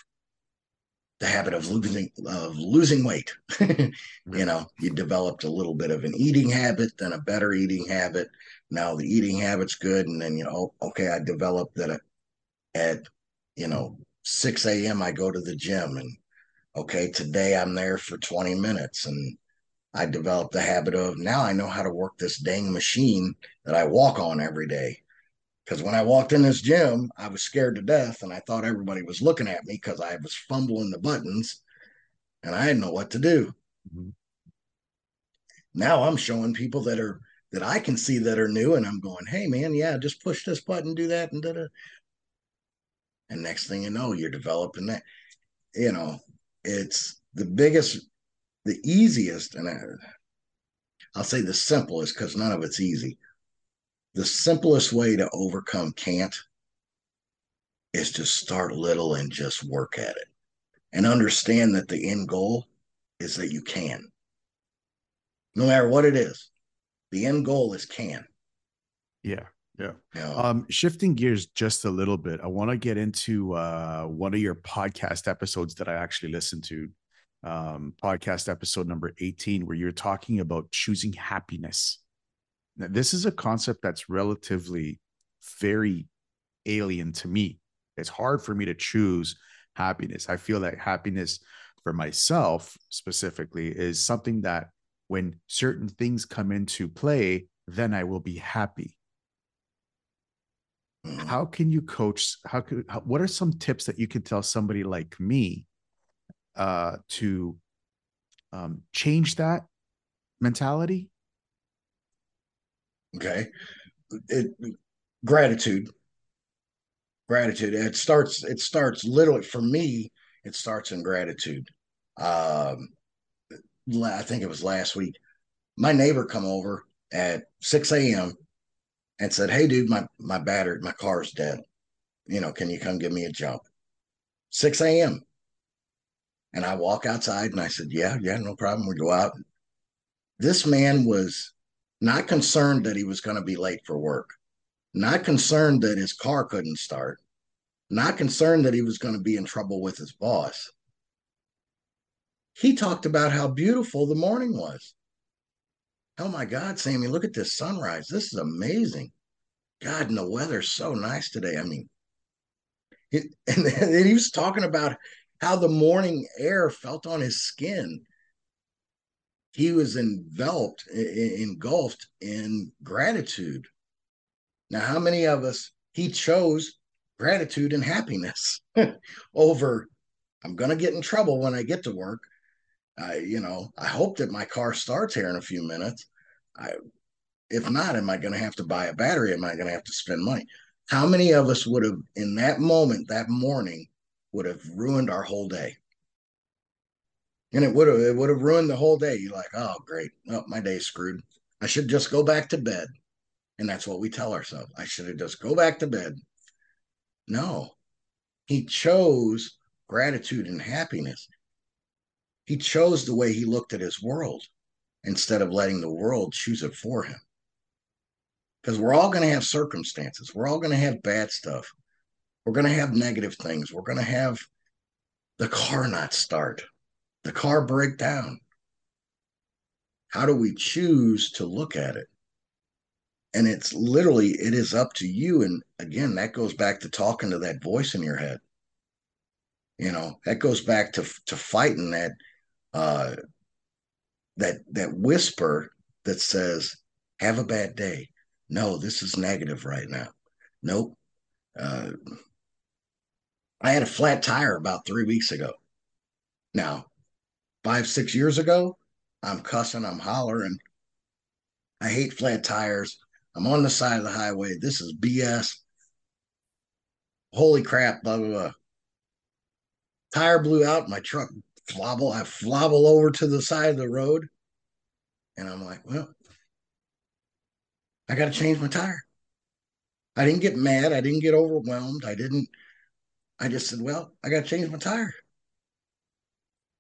the habit of losing of losing weight. you know, you developed a little bit of an eating habit, then a better eating habit. Now the eating habit's good, and then you know, oh, okay, I developed that at you know 6 a.m. I go to the gym and okay, today I'm there for 20 minutes. And I developed the habit of now I know how to work this dang machine that I walk on every day. Because when I walked in this gym, I was scared to death and I thought everybody was looking at me because I was fumbling the buttons and I didn't know what to do. Mm-hmm. Now I'm showing people that are that I can see that are new and I'm going, hey man, yeah, just push this button, do that, and da da. And next thing you know, you're developing that. You know, it's the biggest, the easiest, and I, I'll say the simplest because none of it's easy. The simplest way to overcome can't is to start little and just work at it and understand that the end goal is that you can. no matter what it is. The end goal is can. Yeah. Yeah. Know? Um, shifting gears just a little bit, I want to get into uh, one of your podcast episodes that I actually listened to, um, podcast episode number 18, where you're talking about choosing happiness. Now, this is a concept that's relatively very alien to me. It's hard for me to choose happiness. I feel that happiness for myself specifically is something that when certain things come into play, then I will be happy. Mhm. How can you coach? How could, how, what are some tips that you can tell somebody like me uh, to um, change that mentality? Okay. It gratitude. Gratitude. It starts, it starts literally for me, it starts in gratitude. Um I think it was last week. My neighbor come over at 6 a.m. and said, Hey dude, my my battery, my car's dead. You know, can you come give me a jump? 6 a.m. And I walk outside and I said, Yeah, yeah, no problem. We go out. This man was not concerned that he was going to be late for work, not concerned that his car couldn't start, not concerned that he was going to be in trouble with his boss. He talked about how beautiful the morning was. Oh my God, Sammy, look at this sunrise. This is amazing. God, and the weather's so nice today. I mean, it, and then he was talking about how the morning air felt on his skin. He was enveloped, engulfed in gratitude. Now, how many of us he chose gratitude and happiness over? I'm going to get in trouble when I get to work. I, you know, I hope that my car starts here in a few minutes. I, if not, am I going to have to buy a battery? Am I going to have to spend money? How many of us would have, in that moment, that morning, would have ruined our whole day? And it would have, it would have ruined the whole day. You're like, oh, great. Oh, my day's screwed. I should just go back to bed. And that's what we tell ourselves. I should have just go back to bed. No, he chose gratitude and happiness. He chose the way he looked at his world instead of letting the world choose it for him. Because we're all going to have circumstances. We're all going to have bad stuff. We're going to have negative things. We're going to have the car not start, the car break down. How do we choose to look at it? And it's literally, it is up to you. And again, that goes back to talking to that voice in your head. You know, that goes back to to fighting that uh that that whisper that says, have a bad day. No, this is negative right now. Nope. Uh, I had a flat tire about three weeks ago. Now, five, six years ago, I'm cussing, I'm hollering. I hate flat tires. I'm on the side of the highway. This is BS. Holy crap, blah, blah, blah. Tire blew out. My truck flobble. I flobble over to the side of the road. And I'm like, well, I got to change my tire. I didn't get mad. I didn't get overwhelmed. I didn't, I just said, well, I got to change my tire.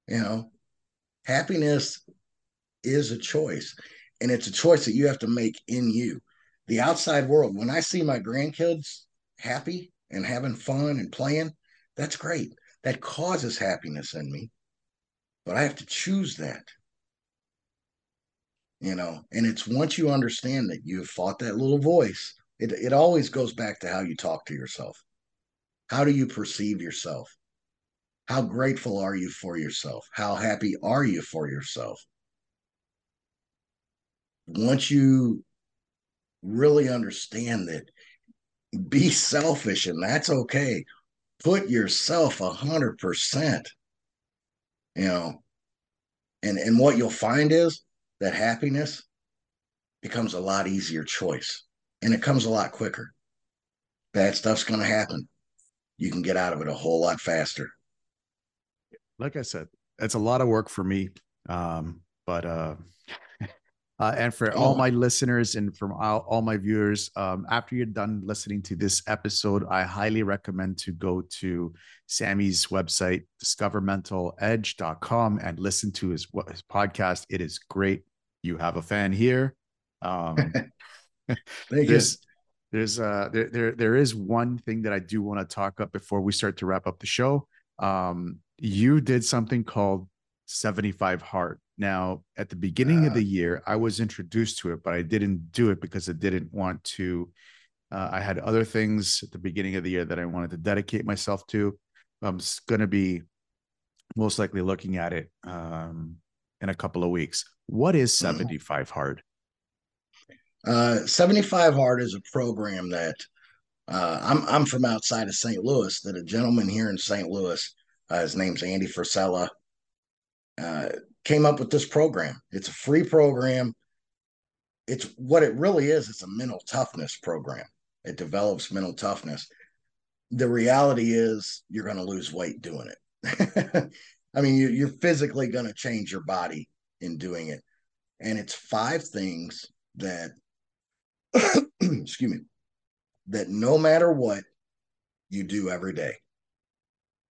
You know, happiness is a choice, and it's a choice that you have to make in you. The outside world, when I see my grandkids happy and having fun and playing, that's great. That causes happiness in me, but I have to choose that. You know, and it's once you understand that you've fought that little voice, it, it always goes back to how you talk to yourself. How do you perceive yourself? How grateful are you for yourself? How happy are you for yourself? Once you really understand that, be selfish and that's okay. Put yourself a hundred percent. You know, and and what you'll find is that happiness becomes a lot easier choice, and it comes a lot quicker. Bad stuff's going to happen. You can get out of it a whole lot faster. Like I said, it's a lot of work for me. Um, but uh, uh, and for all Oh. my listeners and from all, all my viewers, um, after you're done listening to this episode, I highly recommend to go to Sammy's website, discovermentaledge.com, and listen to his, his podcast. It is great. You have a fan here. Um, there's, there's uh there, there there is one thing that I do want to talk up before we start to wrap up the show. Um, you did something called 75 hard. Now, at the beginning uh, of the year, I was introduced to it, but I didn't do it because I didn't want to. Uh, I had other things at the beginning of the year that I wanted to dedicate myself to. I'm going to be most likely looking at it um, in a couple of weeks. What is mm-hmm. 75 hard? Uh, 75 hard is a program that uh, I'm I'm from outside of St. Louis. That a gentleman here in St. Louis, uh, his name's Andy Frisella, uh, came up with this program. It's a free program. It's what it really is. It's a mental toughness program. It develops mental toughness. The reality is you're going to lose weight doing it. I mean, you, you're physically going to change your body in doing it. And it's five things that, excuse me, that no matter what you do every day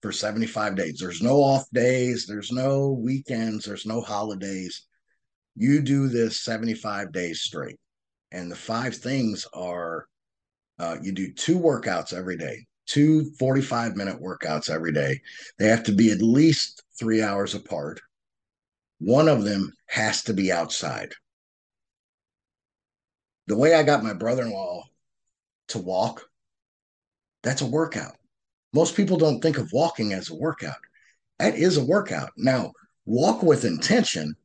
for 75 days, there's no off days, there's no weekends, there's no holidays. You do this 75 days straight. And the five things are uh, you do two workouts every day, two 45 minute workouts every day. They have to be at least three hours apart. One of them has to be outside. The way I got my brother in law to walk, that's a workout. Most people don't think of walking as a workout. That is a workout. Now, walk with intention,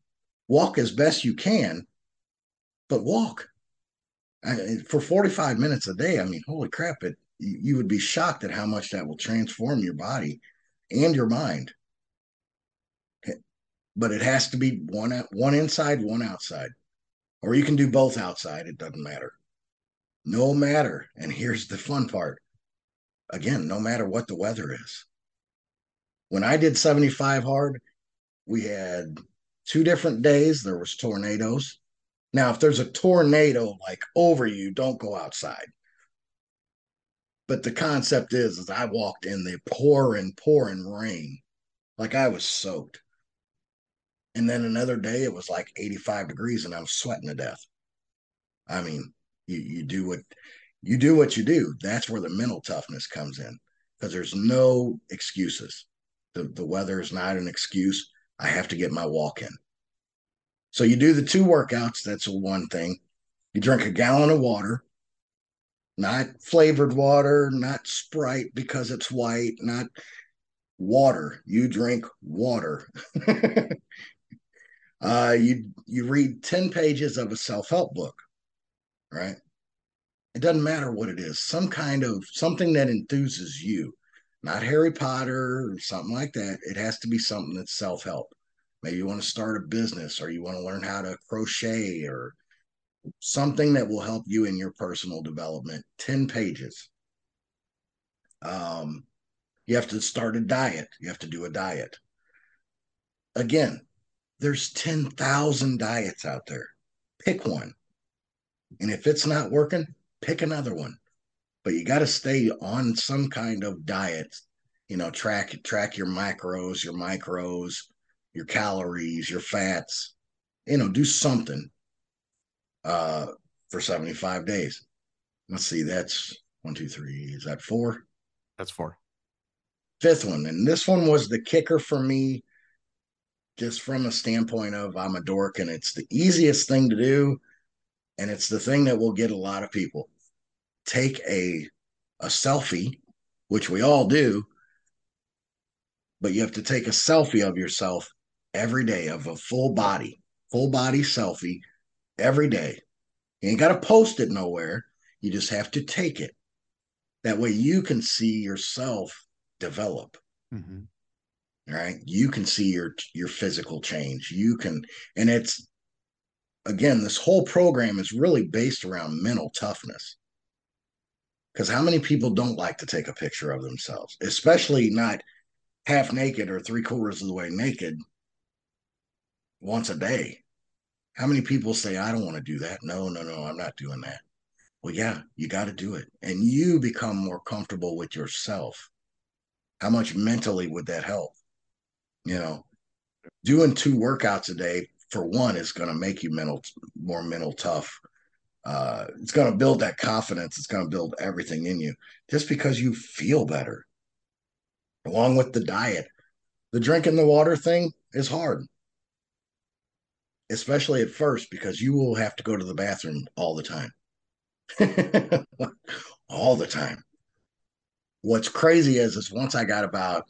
walk as best you can, but walk. I, for 45 minutes a day, I mean, holy crap, it you would be shocked at how much that will transform your body and your mind. But it has to be one one inside, one outside. Or you can do both outside, it doesn't matter. No matter, and here's the fun part. Again, no matter what the weather is. When I did 75 hard, we had two different days. There was tornadoes now, if there's a tornado like over you, don't go outside. But the concept is, is I walked in the pouring, pouring rain, like I was soaked. And then another day it was like 85 degrees and I was sweating to death. I mean, you, you do what you do what you do. That's where the mental toughness comes in because there's no excuses. The, the weather is not an excuse. I have to get my walk in. So you do the two workouts. That's one thing. You drink a gallon of water, not flavored water, not Sprite because it's white, not water. You drink water. uh, you you read ten pages of a self help book, right? It doesn't matter what it is. Some kind of something that enthuses you, not Harry Potter or something like that. It has to be something that's self help. Maybe you want to start a business or you want to learn how to crochet or something that will help you in your personal development. 10 pages. Um, you have to start a diet. You have to do a diet. Again, there's 10,000 diets out there. Pick one. And if it's not working, pick another one. But you got to stay on some kind of diet. You know, track track your macros, your micros, your calories, your fats, you know, do something uh, for 75 days. Let's see, that's one, two, three. Is that four? That's four. Fifth one. And this one was the kicker for me, just from a standpoint of I'm a dork and it's the easiest thing to do. And it's the thing that will get a lot of people. Take a a selfie, which we all do, but you have to take a selfie of yourself every day of a full body, full body selfie every day. You ain't got to post it nowhere. You just have to take it. That way you can see yourself develop. Mm-hmm. Right. You can see your your physical change. You can, and it's again, this whole program is really based around mental toughness. Because how many people don't like to take a picture of themselves, especially not half naked or three quarters of the way naked once a day. How many people say, I don't want to do that? No, no, no, I'm not doing that. Well, yeah, you got to do it. And you become more comfortable with yourself. How much mentally would that help? You know, doing two workouts a day for one is going to make you mental more mental tough uh, it's going to build that confidence. It's going to build everything in you just because you feel better. Along with the diet the drinking the water thing is hard. Especially at first because you will have to go to the bathroom all the time. All the time. What's crazy is is once i got about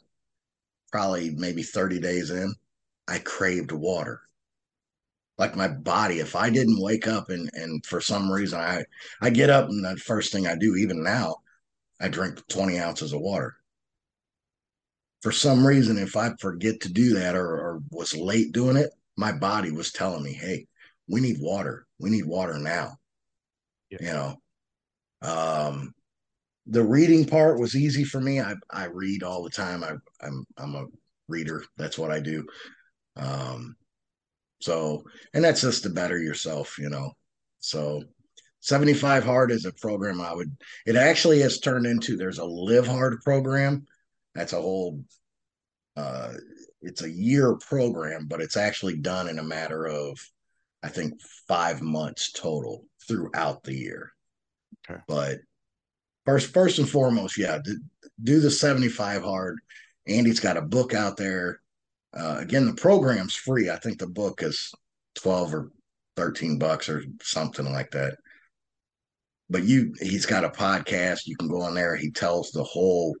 probably maybe 30 days in i craved water like my body if i didn't wake up and and for some reason i i get up and the first thing i do even now i drink 20 ounces of water. For some reason if i forget to do that or, or was late doing it my body was telling me hey we need water. We need water now. Yeah. you know? Um the reading part was easy for me. I i read all the time. I i'm i'm a reader. That's what i do. Um so, and that's just to better yourself, you know. So, 75 Hard is a program I would, it actually has turned into, there's a Live Hard program. That's a whole, uh, it's a year program, but it's actually done in a matter of, I think, five months total throughout the year. Okay. But first, first and foremost, yeah, do, do the 75 Hard. Andy's got a book out there uh, again, the program's free. I think the book is 12 or 13 bucks or something like that. But you, he's got a podcast. You can go on there. He tells the whole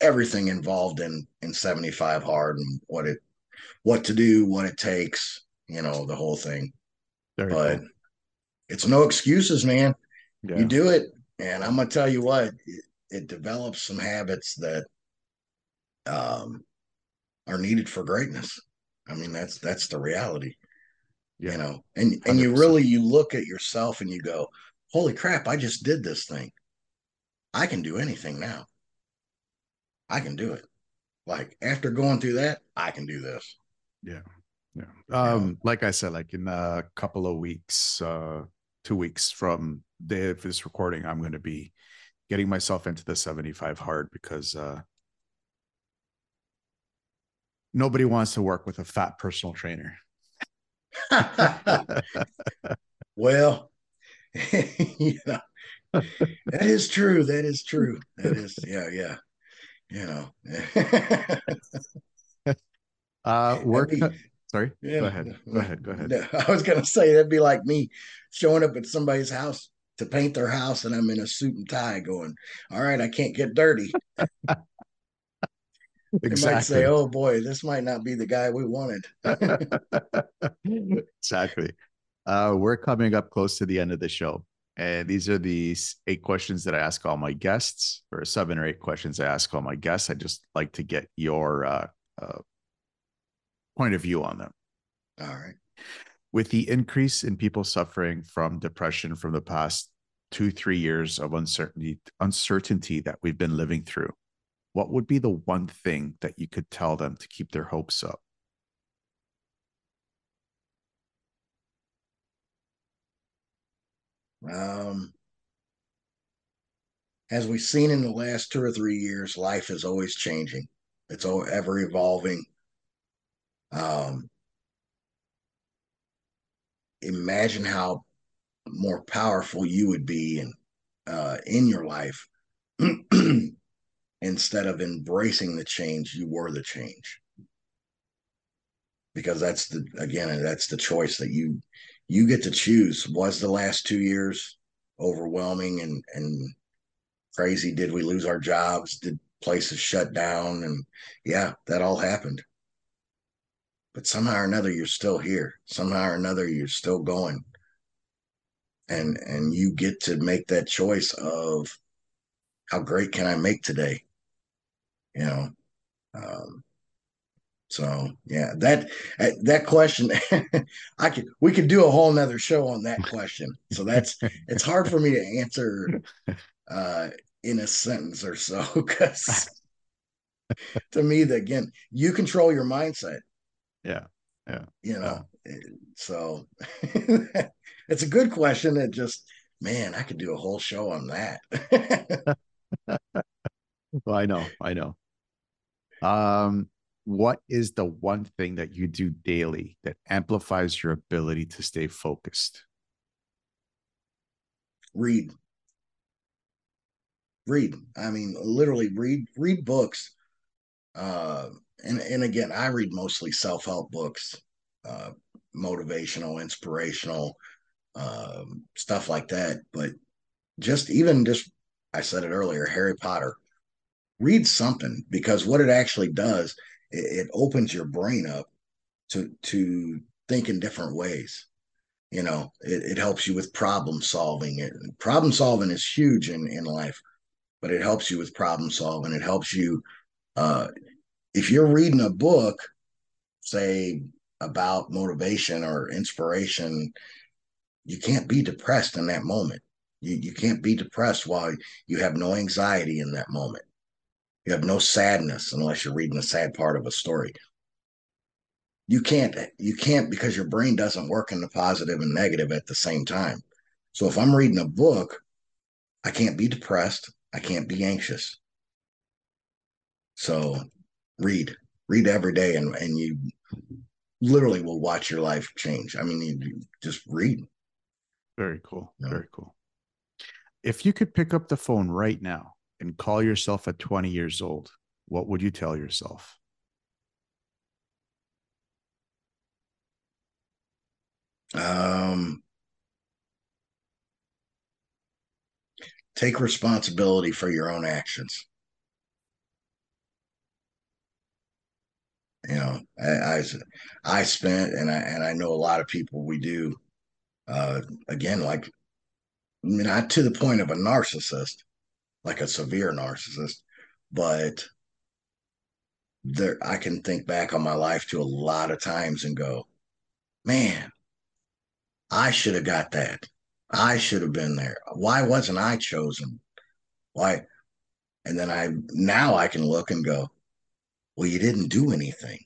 everything involved in in 75 hard and what it what to do, what it takes, you know, the whole thing. But it's no excuses, man. Yeah. You do it, and I'm gonna tell you what, it, it develops some habits that um are needed for greatness. I mean, that's that's the reality. Yeah. You know, and 100%. and you really you look at yourself and you go, "Holy crap, I just did this thing. I can do anything now. I can do it." Like after going through that, I can do this. Yeah. Yeah. Um, yeah. like I said, like in a couple of weeks, uh, two weeks from day of this recording, I'm going to be getting myself into the 75 hard because uh, nobody wants to work with a fat personal trainer. well, you know, that is true. That is true. That is, yeah, yeah. You know, uh, work. Be, sorry. Yeah, go ahead. Go ahead. Go ahead. I was going to say that'd be like me showing up at somebody's house to paint their house and I'm in a suit and tie going, all right, I can't get dirty. Exactly. They might say, "Oh boy, this might not be the guy we wanted." exactly. Uh, we're coming up close to the end of the show, and these are the eight questions that I ask all my guests, or seven or eight questions I ask all my guests. I just like to get your uh, uh, point of view on them. All right. With the increase in people suffering from depression from the past two, three years of uncertainty, uncertainty that we've been living through, what would be the one thing that you could tell them to keep their hopes up? Um, as we've seen in the last two or three years, life is always changing. It's all ever evolving. Um, imagine how more powerful you would be in uh, in your life instead of embracing the change, you were the change. Because that's the again, that's the choice that you you get to choose. Was the last two years overwhelming and and crazy? Did we lose our jobs? Did places shut down? And yeah, that all happened. But somehow or another, you're still here. Somehow or another, you're still going. And and you get to make that choice of how great can I make today? You know um, so yeah that uh, that question i could we could do a whole nother show on that question. So that's it's hard for me to answer uh in a sentence or so because to me that again you control your mindset. Yeah yeah you know yeah. so it's a good question. It just man i could do a whole show on that. Well i know i know um, what is the one thing that you do daily that amplifies your ability to stay focused? Read. Read. I mean, literally read read books. Uh, and and again, I read mostly self help books, uh, motivational, inspirational, uh, stuff like that. But just even just, I said it earlier, Harry Potter. Read something because what it actually does it, it opens your brain up to to think in different ways. You know it, it helps you with problem solving it problem solving is huge in in life but it helps you with problem solving. It helps you uh if you're reading a book say about motivation or inspiration you can't be depressed in that moment. You, you can't be depressed while you have no anxiety in that moment you have no sadness unless you're reading the sad part of a story. You can't, you can't because your brain doesn't work in the positive and negative at the same time. So if I'm reading a book, I can't be depressed. I can't be anxious. So read, read every day, and and you literally will watch your life change. I mean, you just read. Very cool. Very cool. If you could pick up the phone right now and call yourself at 20 years old, what would you tell yourself? Um, take responsibility for your own actions. You know, I, I, I spent, and I and I know a lot of people. We do, uh, again, like, I mean, not to the point of a narcissist, like a severe narcissist, but there I can think back on my life to a lot of times and go, man, I should have got that. I should have been there. Why wasn't I chosen? Why? And then I now I can look and go, well, you didn't do anything.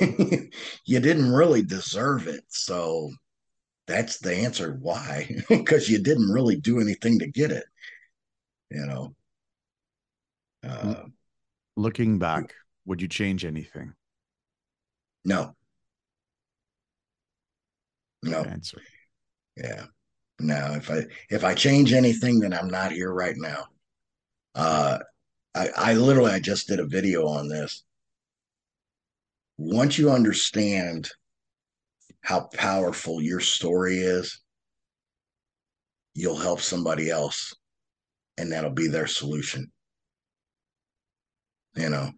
you didn't really deserve it. So that's the answer why, because you didn't really do anything to get it you know. Uh, Looking back, would you change anything? No. No. Answer. Yeah. No. If I if I change anything, then I'm not here right now. Uh, I I literally I just did a video on this. Once you understand how powerful your story is, you'll help somebody else and that'll be their solution. You know,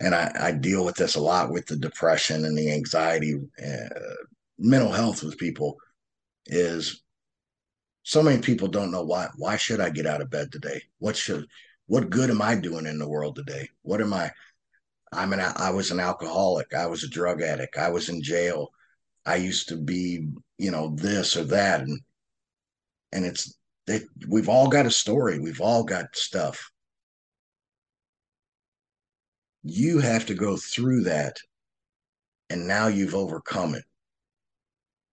and I, I deal with this a lot with the depression and the anxiety, uh, mental health with people is so many people don't know why why should I get out of bed today? What should what good am I doing in the world today? What am I I'm an I was an alcoholic, I was a drug addict, I was in jail. I used to be, you know, this or that and and it's we've all got a story. We've all got stuff. You have to go through that, and now you've overcome it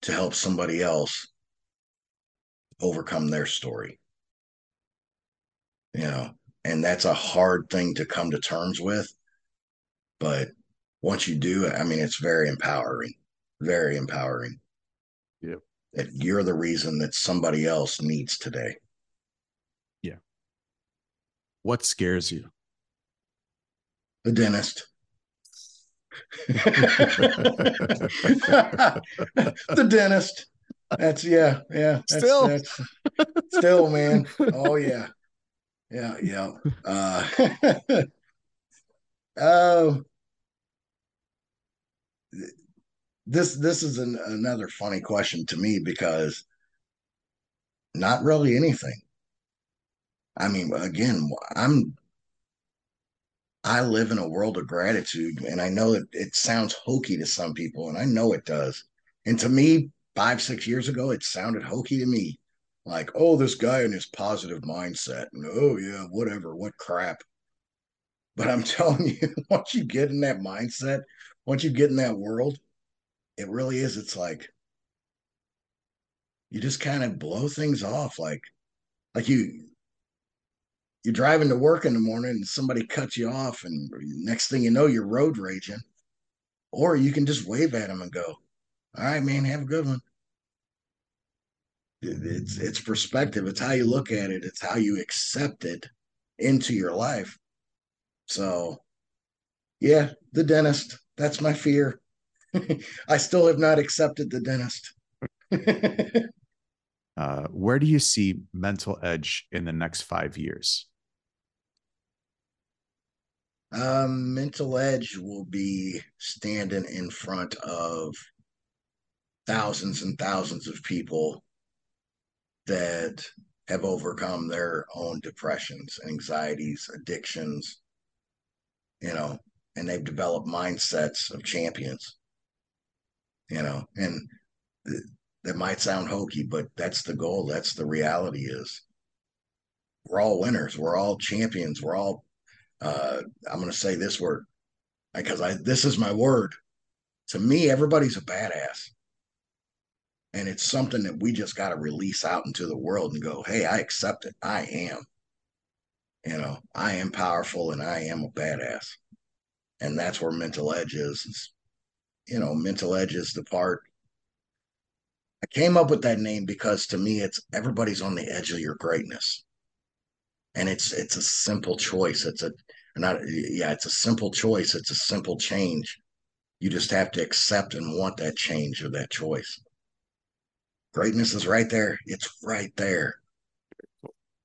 to help somebody else overcome their story. You know, and that's a hard thing to come to terms with. But once you do, I mean, it's very empowering, very empowering. Yep that you're the reason that somebody else needs today. Yeah. What scares you? The dentist. the dentist. That's yeah, yeah. That's, still, that's, still, man. Oh yeah, yeah, yeah. Uh, uh, this this is an, another funny question to me because not really anything. I mean, again, I'm I live in a world of gratitude, and I know that it sounds hokey to some people, and I know it does. And to me, five six years ago, it sounded hokey to me, like, oh, this guy and his positive mindset, and oh yeah, whatever, what crap. But I'm telling you, once you get in that mindset, once you get in that world, it really is. It's like you just kind of blow things off, like like you you're driving to work in the morning and somebody cuts you off, and next thing you know, you're road raging. Or you can just wave at them and go, "All right, man, have a good one." It's it's perspective. It's how you look at it. It's how you accept it into your life. So, yeah, the dentist. That's my fear. I still have not accepted the dentist. uh, where do you see mental edge in the next five years? Um, mental edge will be standing in front of thousands and thousands of people that have overcome their own depressions, anxieties, addictions, you know, and they've developed mindsets of champions, you know, and th- that might sound hokey, but that's the goal. That's the reality is we're all winners. We're all champions. We're all, uh, I'm going to say this word because I, this is my word. To me, everybody's a badass. And it's something that we just got to release out into the world and go, hey, I accept it. I am. You know, I am powerful and I am a badass. And that's where mental edge is. is you know, mental edge is the part. I came up with that name because to me, it's everybody's on the edge of your greatness. And it's it's a simple choice. It's a not yeah, it's a simple choice. It's a simple change. You just have to accept and want that change or that choice greatness is right there. It's right there.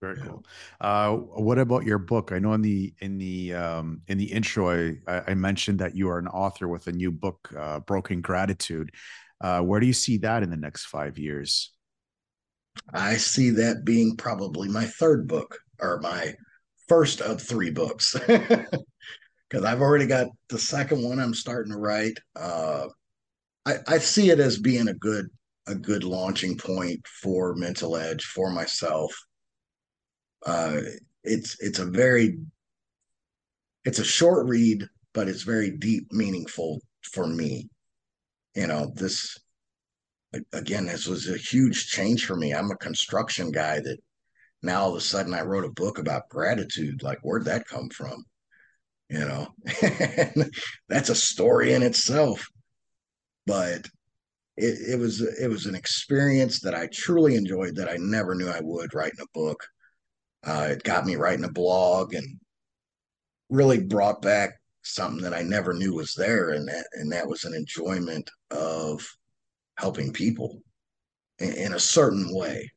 Very cool. Uh, what about your book? I know in the in the um, in the intro, I, I, mentioned that you are an author with a new book, uh, Broken Gratitude. Uh, where do you see that in the next five years? I see that being probably my third book or my first of three books, because I've already got the second one I'm starting to write. Uh, I, I see it as being a good a good launching point for mental edge for myself uh it's it's a very it's a short read but it's very deep meaningful for me. You know this again this was a huge change for me. I'm a construction guy that now all of a sudden i wrote a book about gratitude. Like where'd that come from? You know that's a story in itself. But it, it was it was an experience that I truly enjoyed that I never knew I would writing a book. Uh, it got me writing a blog and really brought back something that I never knew was there, and that and that was an enjoyment of helping people in, in a certain way.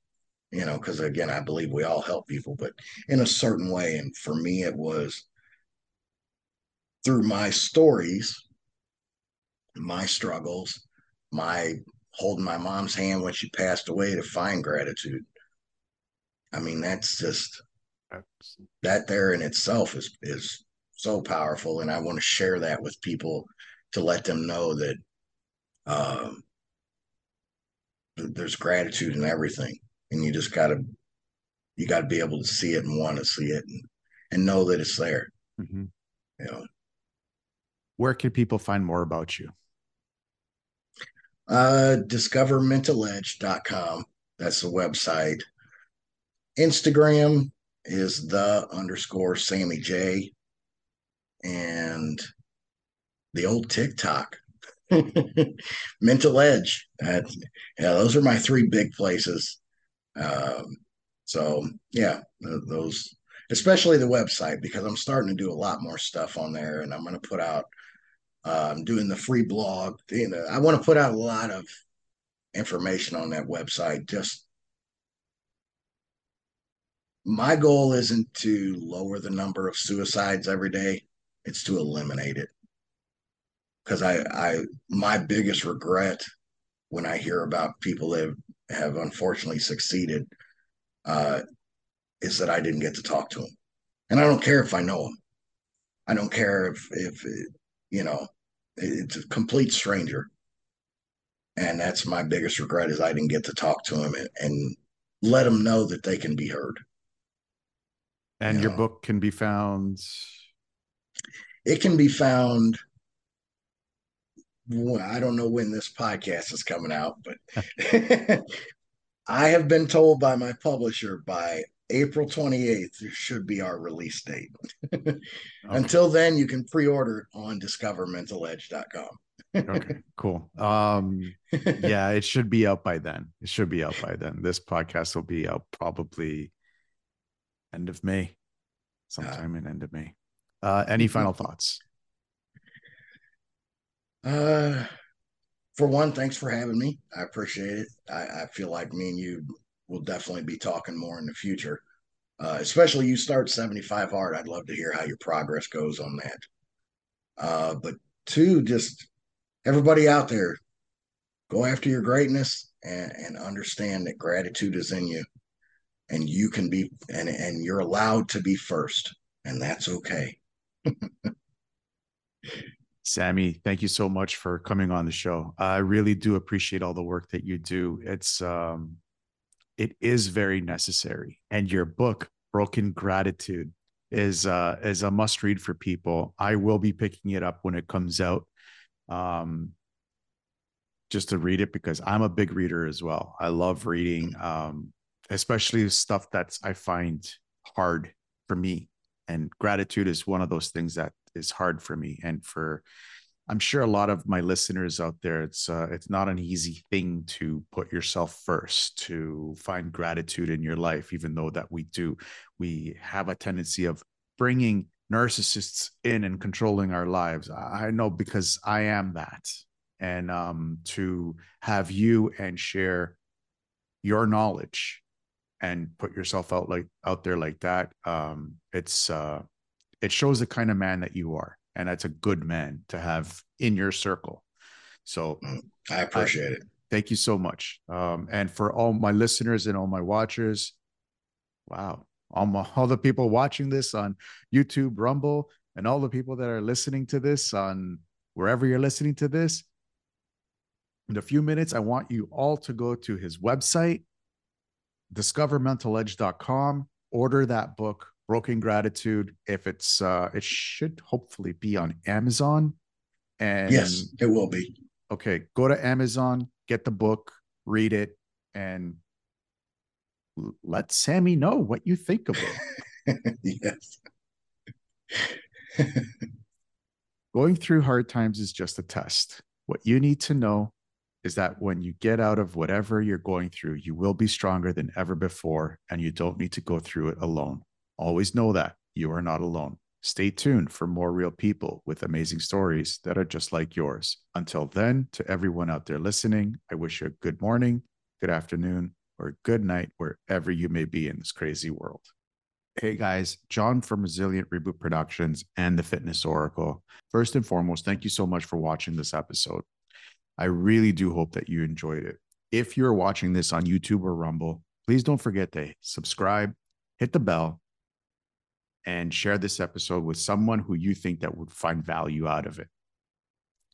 You know, because again, I believe we all help people, but in a certain way. And for me, it was through my stories, my struggles, my holding my mom's hand when she passed away to find gratitude. I mean, that's just that there in itself is is so powerful, and I want to share that with people to let them know that um, there's gratitude in everything, and you just gotta you got to be able to see it and want to see it and, and know that it's there. Mm-hmm. You know, where can people find more about you? Uh, discovermentaledge.com. That's the website. Instagram is the underscore Sammy J. And the old TikTok. Mental Edge. Uh, yeah, those are my three big places. Um, so yeah, those, especially the website, because I'm starting to do a lot more stuff on there, and I'm going to put out um, doing the free blog. You know, I want to put out a lot of information on that website. Just my goal isn't to lower the number of suicides every day; it's to eliminate it. Because I, I, my biggest regret when I hear about people that have, unfortunately succeeded uh, is that I didn't get to talk to them, and I don't care if I know them. I don't care if if you know it's a complete stranger and that's my biggest regret is i didn't get to talk to him and, and let them know that they can be heard and you your book can be found it can be found i don't know when this podcast is coming out but i have been told by my publisher by April 28th should be our release date. okay. Until then, you can pre-order it on discovermentaledge.com. okay, cool. Um yeah, it should be out by then. It should be out by then. This podcast will be out probably end of May. Sometime uh, in end of May. Uh any final thoughts? Uh for one, thanks for having me. I appreciate it. I, I feel like me and you will definitely be talking more in the future. Uh, especially you start 75 hard. I'd love to hear how your progress goes on that. Uh, but two, just everybody out there, go after your greatness and, and understand that gratitude is in you and you can be and, and you're allowed to be first and that's okay. Sammy, thank you so much for coming on the show. I really do appreciate all the work that you do. It's um it is very necessary. And your book, Broken Gratitude, is uh is a must read for people. I will be picking it up when it comes out. Um just to read it because I'm a big reader as well. I love reading um especially stuff that's I find hard for me. And gratitude is one of those things that is hard for me and for I'm sure a lot of my listeners out there, it's uh, it's not an easy thing to put yourself first, to find gratitude in your life, even though that we do. We have a tendency of bringing narcissists in and controlling our lives. I know because I am that, and um, to have you and share your knowledge and put yourself out like out there like that, um, it's uh, it shows the kind of man that you are and that's a good man to have in your circle. So i appreciate I, it. thank you so much. Um, and for all my listeners and all my watchers wow all, my, all the people watching this on youtube rumble and all the people that are listening to this on wherever you're listening to this in a few minutes i want you all to go to his website discovermentaledge.com order that book Broken Gratitude. If it's uh it should hopefully be on Amazon. And yes, it will be. Okay, go to Amazon, get the book, read it, and let Sammy know what you think of it. yes. Going through hard times is just a test. What you need to know is that when you get out of whatever you're going through, you will be stronger than ever before, and you don't need to go through it alone. Always know that you are not alone. Stay tuned for more real people with amazing stories that are just like yours. Until then, to everyone out there listening, I wish you a good morning, good afternoon, or good night wherever you may be in this crazy world. Hey guys, John from Resilient Reboot Productions and the Fitness Oracle. First and foremost, thank you so much for watching this episode. I really do hope that you enjoyed it. If you're watching this on YouTube or Rumble, please don't forget to subscribe, hit the bell, and share this episode with someone who you think that would find value out of it.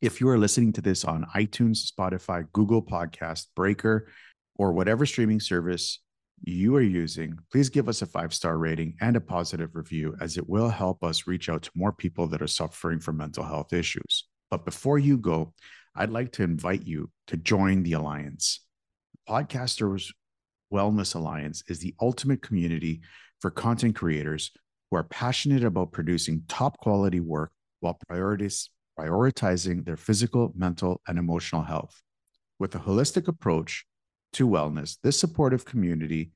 If you are listening to this on iTunes, Spotify, Google Podcast, Breaker, or whatever streaming service you are using, please give us a five star rating and a positive review, as it will help us reach out to more people that are suffering from mental health issues. But before you go, I'd like to invite you to join the Alliance. Podcasters Wellness Alliance is the ultimate community for content creators who are passionate about producing top quality work while prioritizing their physical, mental, and emotional health. With a holistic approach to wellness, this supportive community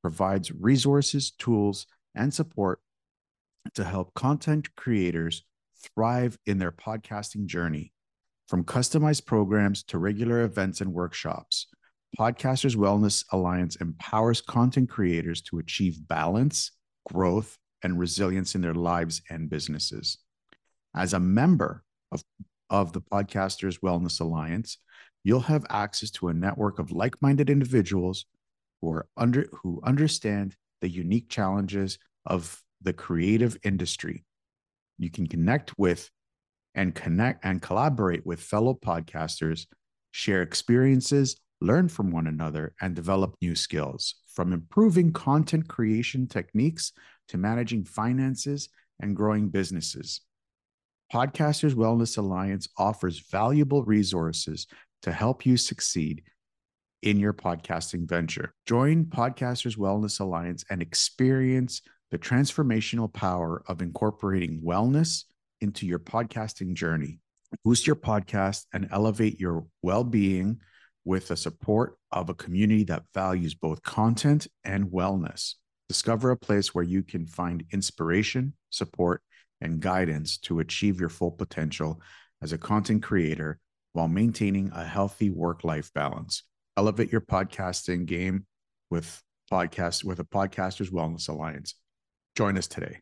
provides resources, tools, and support to help content creators thrive in their podcasting journey. From customized programs to regular events and workshops, Podcasters Wellness Alliance empowers content creators to achieve balance, growth, and resilience in their lives and businesses. As a member of, of the Podcasters Wellness Alliance, you'll have access to a network of like-minded individuals who are under who understand the unique challenges of the creative industry. You can connect with and connect and collaborate with fellow podcasters, share experiences, learn from one another, and develop new skills from improving content creation techniques to managing finances and growing businesses. Podcasters Wellness Alliance offers valuable resources to help you succeed in your podcasting venture. Join Podcasters Wellness Alliance and experience the transformational power of incorporating wellness into your podcasting journey. Boost your podcast and elevate your well being with the support of a community that values both content and wellness. Discover a place where you can find inspiration, support, and guidance to achieve your full potential as a content creator while maintaining a healthy work life balance. Elevate your podcasting game with podcast with a podcasters wellness alliance. Join us today.